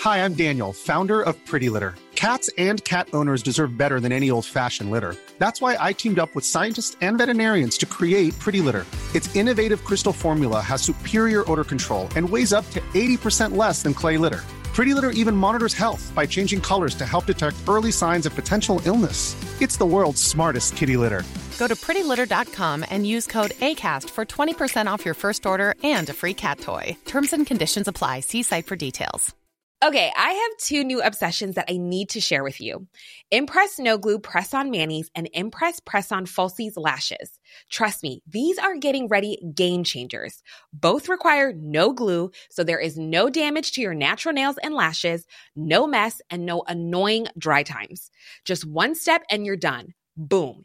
Hi, I'm Daniel, founder of Pretty Litter. Cats and cat owners deserve better than any old fashioned litter. That's why I teamed up with scientists and veterinarians to create Pretty Litter. Its innovative crystal formula has superior odor control and weighs up to 80% less than clay litter. Pretty Litter even monitors health by changing colors to help detect early signs of potential illness. It's the world's smartest kitty litter. Go to prettylitter.com and use code ACAST for 20% off your first order and a free cat toy. Terms and conditions apply. See site for details. Okay, I have two new obsessions that I need to share with you. Impress No Glue Press On Manis and Impress Press On Falsies Lashes. Trust me, these are getting ready game changers. Both require no glue, so there is no damage to your natural nails and lashes, no mess, and no annoying dry times. Just one step and you're done. Boom.